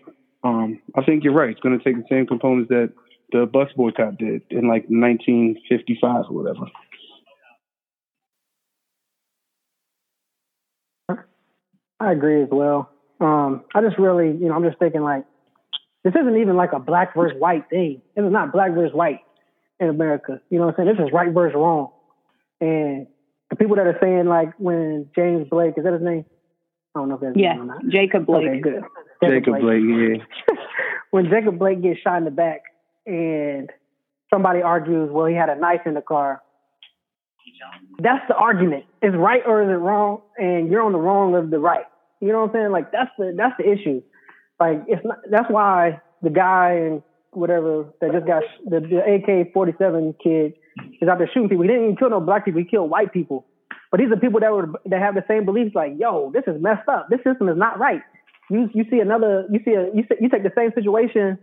Speaker 3: um, I think you're right. It's going to take the same components that the bus boycott did in like 1955 or whatever.
Speaker 2: I agree as well. Um, I just really, you know, I'm just thinking like, this isn't even like a black versus white thing. This is not black versus white in America. You know what I'm saying? This is right versus wrong. And the people that are saying like when James Blake, is that his name? I don't know if that's
Speaker 5: yeah, Jacob Blake.
Speaker 2: Okay, good.
Speaker 3: Jacob, Jacob Blake. Blake,
Speaker 2: yeah. when Jacob Blake gets shot in the back and somebody argues, well, he had a knife in the car. That's the argument. Is right or is it wrong? And you're on the wrong of the right. You know what I'm saying? Like that's the that's the issue. Like it's not. That's why the guy and whatever that just got the, the AK-47 kid is out there shooting people. He didn't even kill no black people. He killed white people. But these are people that were that have the same beliefs. Like, yo, this is messed up. This system is not right. You you see another. You see a you see, you take the same situation,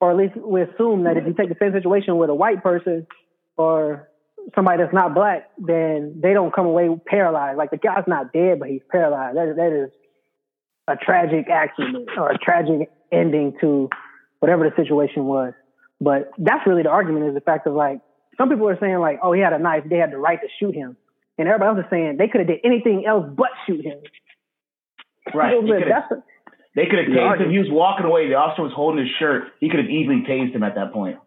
Speaker 2: or at least we assume that if you take the same situation with a white person or somebody that's not black, then they don't come away paralyzed. Like the guy's not dead, but he's paralyzed. That that is a tragic accident or a tragic ending to whatever the situation was. But that's really the argument is the fact of like some people are saying like, oh, he had a knife, they had the right to shoot him, and everybody else is saying they could have did anything else but shoot him.
Speaker 4: Right. they could have tased him. He was walking away. The officer was holding his shirt. He could have easily tased him at that point.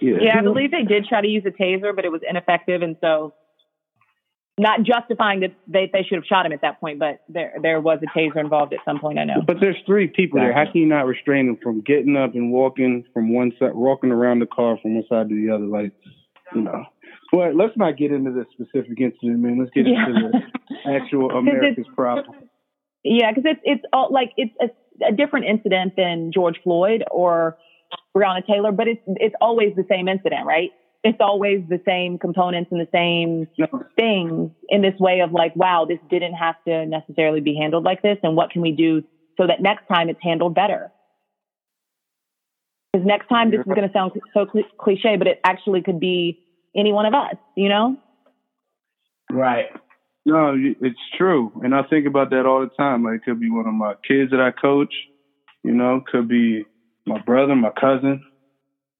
Speaker 5: Yeah. yeah, I believe they did try to use a taser, but it was ineffective, and so not justifying that they, they should have shot him at that point, but there there was a taser involved at some point. I know.
Speaker 3: But there's three people there. How can you not restrain them from getting up and walking from one side, walking around the car from one side to the other? Like, you know. Well, let's not get into this specific incident, man. Let's get yeah. into the actual America's problem.
Speaker 5: Yeah, because it's it's all like it's a, a different incident than George Floyd or Breonna Taylor, but it's it's always the same incident, right? It's always the same components and the same things in this way of like, wow, this didn't have to necessarily be handled like this, and what can we do so that next time it's handled better? Because next time this is going to sound so cliche, but it actually could be any one of us, you know?
Speaker 4: Right.
Speaker 3: No, it's true. And I think about that all the time. Like, it could be one of my kids that I coach, you know, could be my brother, my cousin.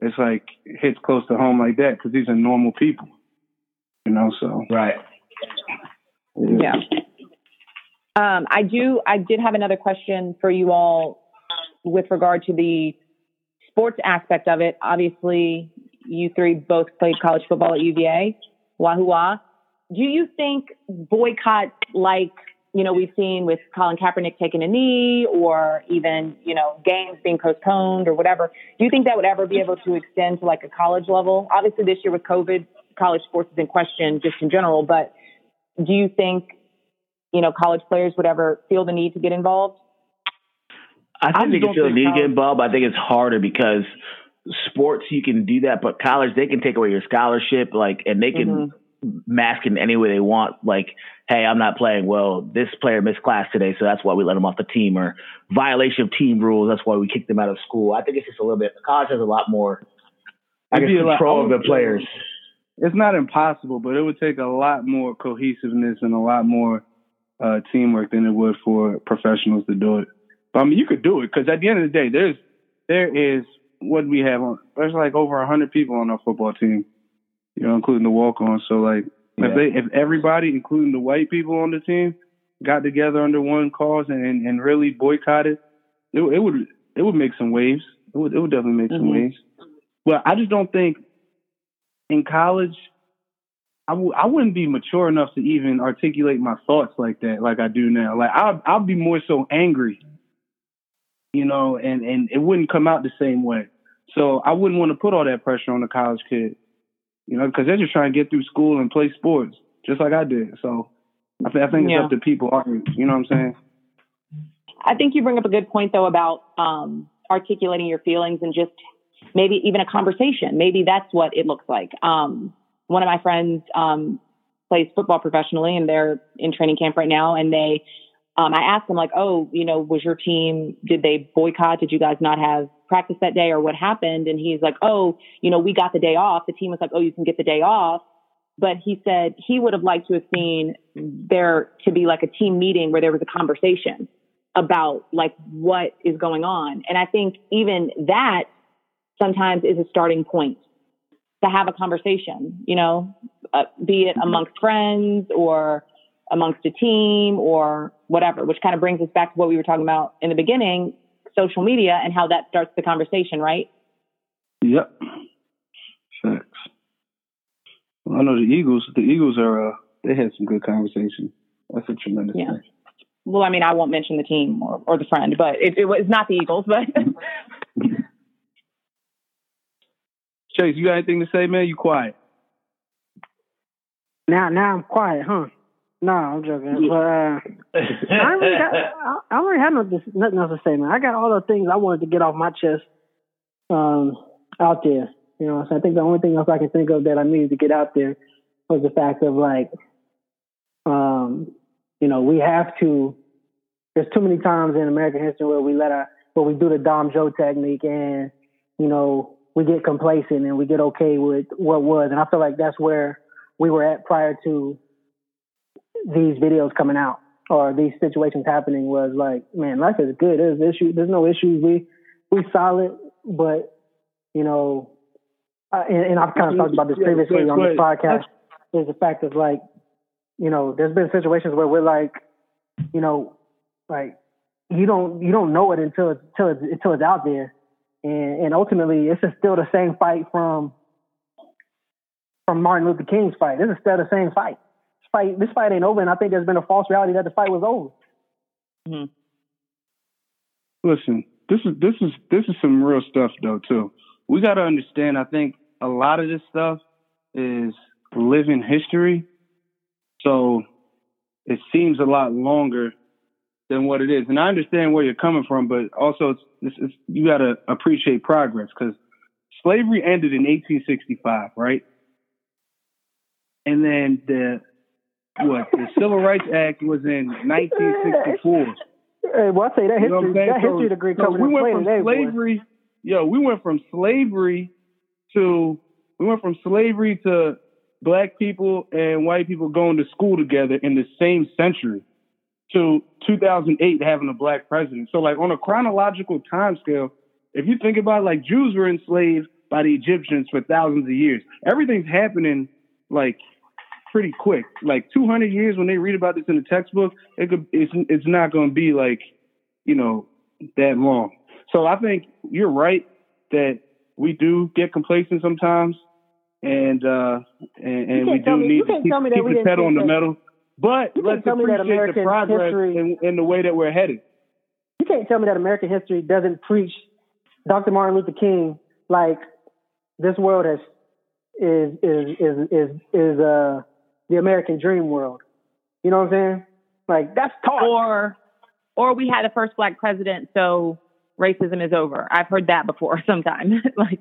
Speaker 3: It's like, it hits close to home like that because these are normal people, you know, so.
Speaker 4: Right.
Speaker 5: Yeah. Um, I do, I did have another question for you all with regard to the sports aspect of it. Obviously, you three both played college football at UVA. Wahoo Do you think boycott like you know we've seen with Colin Kaepernick taking a knee, or even you know games being postponed or whatever? Do you think that would ever be able to extend to like a college level? Obviously, this year with COVID, college sports is in question just in general. But do you think you know college players would ever feel the need to get involved?
Speaker 4: I think I they can feel the need to get involved. But I think it's harder because sports you can do that, but college they can take away your scholarship, like, and they can mm-hmm. Mask in any way they want. Like, hey, I'm not playing. Well, this player missed class today, so that's why we let him off the team, or violation of team rules. That's why we kicked them out of school. I think it's just a little bit. College has a lot more. I guess control of the players.
Speaker 3: It's not impossible, but it would take a lot more cohesiveness and a lot more uh, teamwork than it would for professionals to do it. But I mean, you could do it because at the end of the day, there's there is what we have on. There's like over a hundred people on our football team, you know, including the walk on. So like, yeah. if they, if everybody, including the white people on the team, got together under one cause and and really boycotted, it, it would it would make some waves. It would it would definitely make mm-hmm. some waves. Well, I just don't think in college I w- I wouldn't be mature enough to even articulate my thoughts like that, like I do now. Like I'll I'll be more so angry you know, and and it wouldn't come out the same way. So I wouldn't want to put all that pressure on a college kid, you know, because they're just trying to get through school and play sports, just like I did. So I, th- I think it's yeah. up to people, you know what I'm saying?
Speaker 5: I think you bring up a good point though about um, articulating your feelings and just maybe even a conversation. Maybe that's what it looks like. Um, one of my friends um, plays football professionally, and they're in training camp right now. And they, um, I asked them like, "Oh, you know, was your team? Did they boycott? Did you guys not have practice that day, or what happened?" And he's like, "Oh, you know, we got the day off. The team was like, "Oh, you can get the day off." But he said he would have liked to have seen there to be like a team meeting where there was a conversation about like what is going on. And I think even that sometimes is a starting point to have a conversation, you know, uh, be it amongst friends or amongst a team or whatever, which kind of brings us back to what we were talking about in the beginning, social media and how that starts the conversation, right?
Speaker 3: Yep. Facts. Well, I know the Eagles, the Eagles are, uh, they had some good conversation. That's a tremendous yeah. thing
Speaker 5: well, I mean, I won't mention the team or, or the friend, but it, it was not the Eagles, but.
Speaker 3: Chase, you got anything to say, man? You quiet.
Speaker 2: Now, now I'm quiet, huh? No, I'm joking. But uh, I really got, I, I already have nothing, nothing else to say, man. I got all the things I wanted to get off my chest um, out there. You know, so I think the only thing else I can think of that I needed to get out there was the fact of like, um, you know, we have to. There's too many times in American history where we let our where we do the Dom Joe technique and you know we get complacent and we get okay with what was, and I feel like that's where we were at prior to these videos coming out or these situations happening was like, man, life is good. There's issue. There's no issues. We we solid, but you know, uh, and, and, I've kind of talked about this previously on this podcast. Is the fact of like you know, there's been situations where we're like, you know, like you don't you don't know it until it's until it's, until it's out there, and and ultimately it's just still the same fight from from Martin Luther King's fight. It's is still the same fight. This fight this fight ain't over, and I think there's been a false reality that the fight was over.
Speaker 3: Mm-hmm. Listen, this is this is this is some real stuff though too. We got to understand. I think a lot of this stuff is living history so it seems a lot longer than what it is. And I understand where you're coming from, but also it's, it's, it's you got to appreciate progress because slavery ended in 1865, right? And then the what the Civil Rights Act was in 1964.
Speaker 2: Hey, well, I say that history, you know that history so, degree so we went from today,
Speaker 3: slavery. Boy. Yo, we went from slavery to we went from slavery to black people and white people going to school together in the same century to 2008 having a black president. So like on a chronological time scale, if you think about it, like Jews were enslaved by the Egyptians for thousands of years. Everything's happening like pretty quick. Like 200 years when they read about this in the textbook, it could, it's, it's not going to be like, you know, that long. So I think you're right that we do get complacent sometimes and uh, and, and we do
Speaker 2: me,
Speaker 3: need to keep, keep the pedal on the metal. But let's appreciate the progress in, in the way that we're headed.
Speaker 2: You can't tell me that American history doesn't preach Dr. Martin Luther King like this world is is is is is, is uh the American dream world. You know what I'm saying? Like that's taught.
Speaker 5: Or or we had the first black president, so racism is over. I've heard that before sometimes. like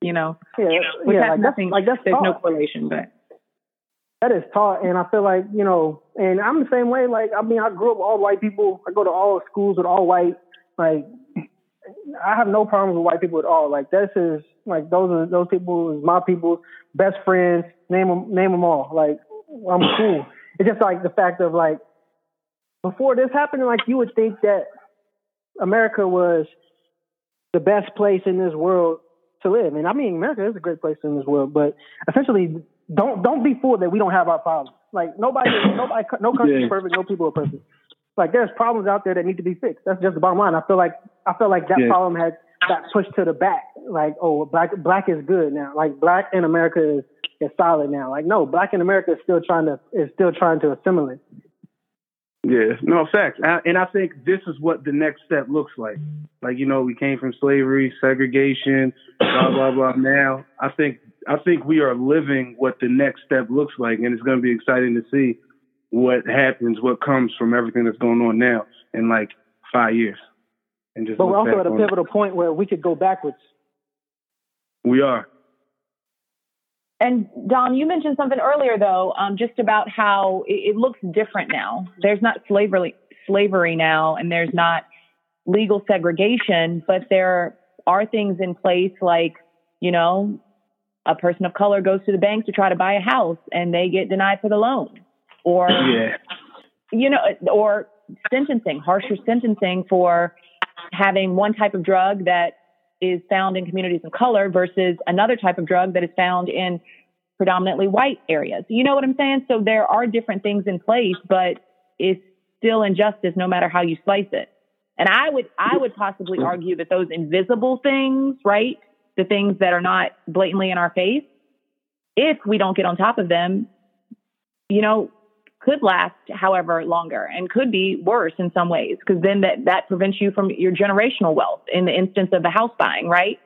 Speaker 5: you know,
Speaker 2: yeah, yeah, like
Speaker 5: nothing,
Speaker 2: like that's
Speaker 5: there's
Speaker 2: taught.
Speaker 5: no correlation, but
Speaker 2: that is taught, and I feel like you know, and I'm the same way. Like I mean, I grew up with all white people. I go to all schools with all white. Like I have no problems with white people at all. Like this is like those are those people is my people, best friends. Name them, name them all. Like I'm cool. It's just like the fact of like before this happened, like you would think that America was the best place in this world to live. And I mean, America is a great place in this world, but essentially, don't don't be fooled that we don't have our problems. Like nobody, nobody, no country is perfect, no people are perfect. Like there's problems out there that need to be fixed. That's just the bottom line. I feel like I feel like that yeah. problem has got pushed to the back. Like oh, black black is good now. Like black in America is is solid now. Like no, black in America is still trying to is still trying to assimilate.
Speaker 3: Yeah, no facts, and I think this is what the next step looks like. Like you know, we came from slavery, segregation, blah blah blah. Now I think I think we are living what the next step looks like, and it's going to be exciting to see what happens, what comes from everything that's going on now in like five years.
Speaker 2: And just but we're also at a pivotal it. point where we could go backwards.
Speaker 3: We are.
Speaker 5: And Dom, you mentioned something earlier though, um, just about how it, it, looks different now. There's not slavery slavery now, and there's not legal segregation, but there are things in place like, you know, a person of color goes to the bank to try to buy a house and they get denied for the loan, or yeah. you know, or sentencing, harsher sentencing for having one type of drug that is found in communities of color versus another type of drug that is found in predominantly white areas. You know what I'm saying? So there are different things in place, but it's still injustice no matter how you slice it. And I would I would possibly argue that those invisible things, right? The things that are not blatantly in our face, if we don't get on top of them, you know, could last however longer and could be worse in some ways because then that, that prevents you from your generational wealth in the instance of the house buying, right?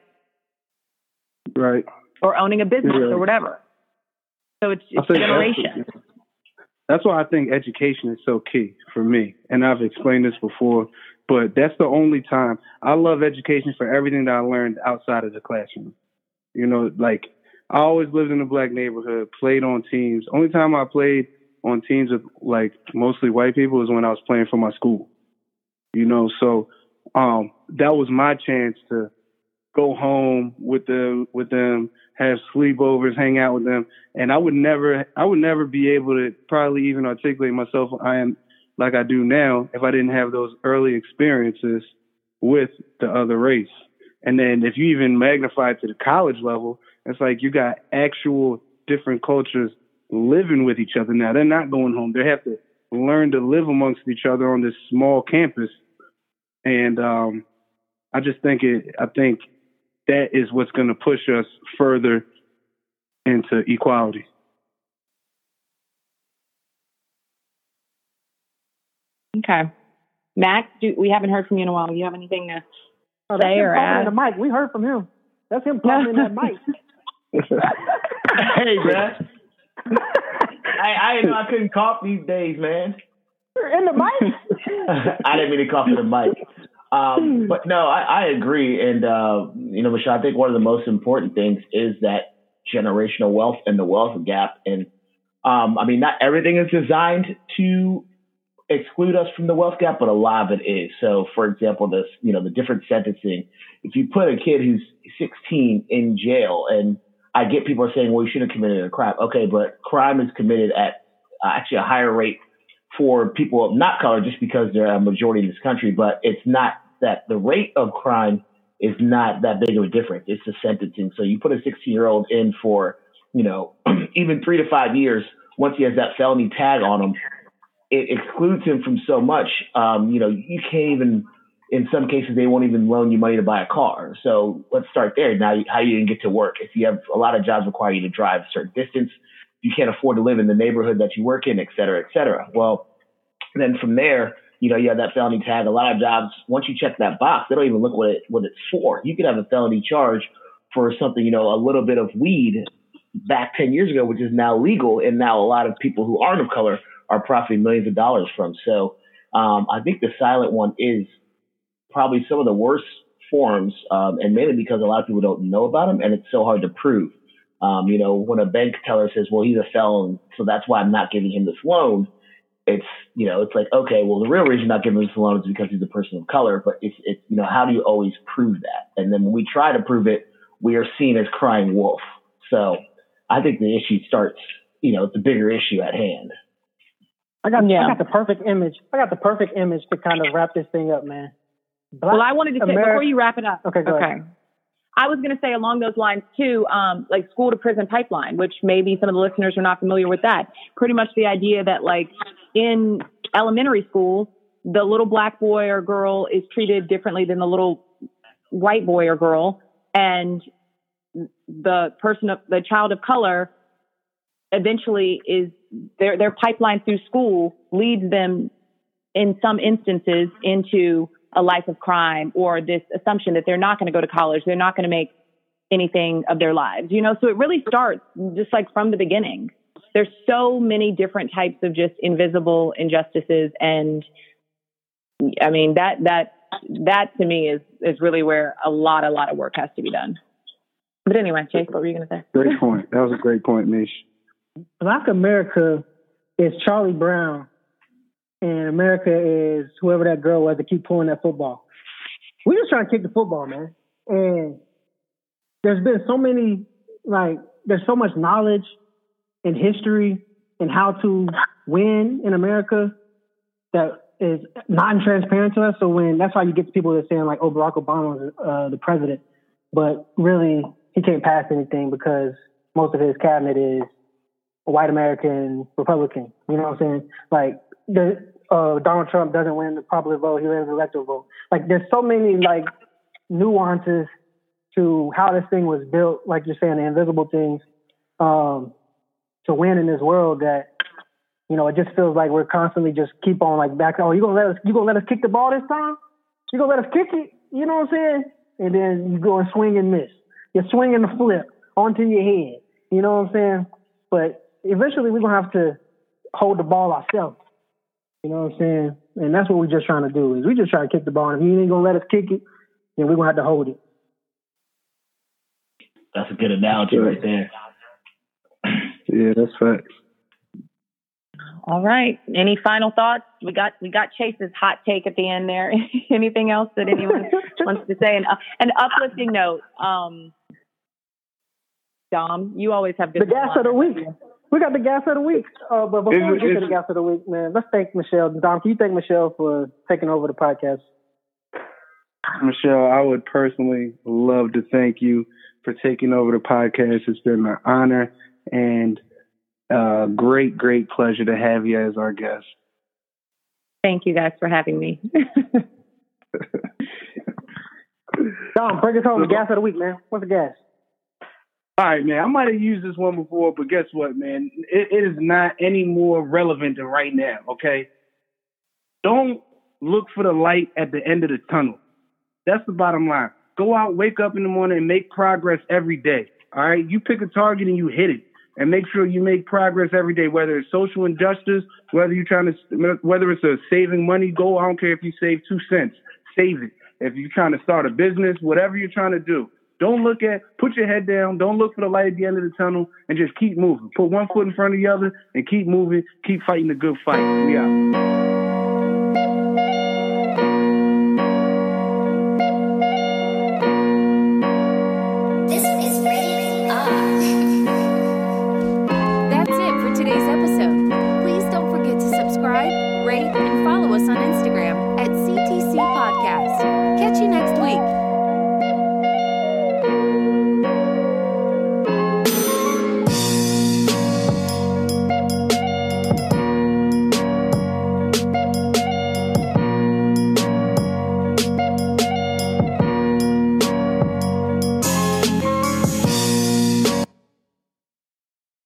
Speaker 3: Right.
Speaker 5: Or owning a business yeah. or whatever. So it's, it's generation.
Speaker 3: That's, that's why I think education is so key for me. And I've explained this before, but that's the only time I love education for everything that I learned outside of the classroom. You know, like I always lived in a black neighborhood, played on teams. Only time I played on teams with like mostly white people is when I was playing for my school. You know, so um, that was my chance to go home with them with them, have sleepovers, hang out with them. And I would never I would never be able to probably even articulate myself I am like I do now if I didn't have those early experiences with the other race. And then if you even magnify it to the college level, it's like you got actual different cultures living with each other now. They're not going home. They have to learn to live amongst each other on this small campus. And um, I just think it. I think that is what's going to push us further into equality.
Speaker 5: Okay, Max, do, we haven't heard from you in a while. Do you have anything to oh, say or add?
Speaker 2: The mic. We heard from him. That's him talking in that mic.
Speaker 4: hey, man. I, I didn't know I couldn't cough these days, man.
Speaker 2: In the mic?
Speaker 4: I didn't mean to cough in the mic. Um, but no, I, I agree. And, uh, you know, Michelle, I think one of the most important things is that generational wealth and the wealth gap. And, um, I mean, not everything is designed to exclude us from the wealth gap, but a lot of it is. So, for example, this, you know, the different sentencing. If you put a kid who's 16 in jail and I get people saying, well, you shouldn't have committed a crime. Okay, but crime is committed at uh, actually a higher rate for people of not color just because they're a majority in this country. But it's not that the rate of crime is not that big of a difference. It's the sentencing. So you put a 16 year old in for, you know, even three to five years once he has that felony tag on him, it excludes him from so much. Um, you know, you can't even in some cases they won't even loan you money to buy a car. So let's start there. Now, how you can get to work? If you have a lot of jobs require you to drive a certain distance, you can't afford to live in the neighborhood that you work in, et cetera, et cetera. Well, then from there, you know, you have that felony tag. A lot of jobs, once you check that box, they don't even look what it what it's for. You could have a felony charge for something, you know, a little bit of weed back 10 years ago, which is now legal. And now a lot of people who aren't of color are profiting millions of dollars from. So um, I think the silent one is probably some of the worst forms, um, and mainly because a lot of people don't know about them, and it's so hard to prove. Um, you know, when a bank teller says, "Well, he's a felon, so that's why I'm not giving him this loan," it's you know, it's like, okay, well, the real reason I'm not giving him this loan is because he's a person of color. But it's it's you know, how do you always prove that? And then when we try to prove it, we are seen as crying wolf. So I think the issue starts, you know, the bigger issue at hand.
Speaker 2: I got yeah. I got the perfect image. I got the perfect image to kind of wrap this thing up, man.
Speaker 5: Black well, I wanted to say before you wrap it up.
Speaker 2: Okay, okay.
Speaker 5: Ahead. I was going to say along those lines too, um, like school to prison pipeline, which maybe some of the listeners are not familiar with that. Pretty much the idea that like in elementary school, the little black boy or girl is treated differently than the little white boy or girl, and the person of the child of color eventually is their their pipeline through school leads them in some instances into a life of crime or this assumption that they're not going to go to college, they're not going to make anything of their lives. You know, so it really starts just like from the beginning. There's so many different types of just invisible injustices and I mean that that that to me is is really where a lot a lot of work has to be done. But anyway, Chase, what were you going to say?
Speaker 3: Great point. That was a great point, Mish.
Speaker 2: Black America is Charlie Brown, and America is whoever that girl was to keep pulling that football. We just trying to kick the football, man. And there's been so many, like, there's so much knowledge and history and how to win in America that is non-transparent to us. So when that's why you get to people that saying like, "Oh, Barack Obama is uh, the president," but really he can't pass anything because most of his cabinet is white American Republican. You know what I'm saying? Like the uh, Donald Trump doesn't win the popular vote; he wins the electoral vote. Like there's so many like nuances to how this thing was built. Like you're saying, the invisible things um, to win in this world that you know, it just feels like we're constantly just keep on like back. Oh, you gonna let us? You gonna let us kick the ball this time? You gonna let us kick it? You know what I'm saying? And then you go and swing and miss. You're swinging the flip onto your head. You know what I'm saying? But eventually we're gonna have to hold the ball ourselves. You know what I'm saying? And that's what we're just trying to do is we just try to kick the ball. And if you ain't gonna let us kick it, then we're gonna have to hold it.
Speaker 4: That's a good analogy right there.
Speaker 3: Yeah, that's facts.
Speaker 5: All right. Any final thoughts? We got we got Chase's hot take at the end there. Anything else that anyone wants to say? And uh, an uplifting note. Um, Dom, you always have good.
Speaker 2: The gas of the week. We got the gas of the week. Uh, but before we get to the gas of the week, man, let's thank Michelle. Dom, can you thank Michelle for taking over the podcast?
Speaker 3: Michelle, I would personally love to thank you for taking over the podcast. It's been an honor and uh, great, great pleasure to have you as our guest.
Speaker 5: Thank you guys for having me.
Speaker 2: Dom, bring us home. The gas of the week, man. What's the gas?
Speaker 3: All right, man. I might have used this one before, but guess what, man? It, it is not any more relevant than right now. Okay. Don't look for the light at the end of the tunnel. That's the bottom line. Go out, wake up in the morning, and make progress every day. All right. You pick a target and you hit it and make sure you make progress every day, whether it's social injustice, whether you're trying to, whether it's a saving money goal. I don't care if you save two cents, save it. If you're trying to start a business, whatever you're trying to do, don't look at, put your head down, don't look for the light at the end of the tunnel, and just keep moving. Put one foot in front of the other and keep moving, keep fighting the good fight. We out.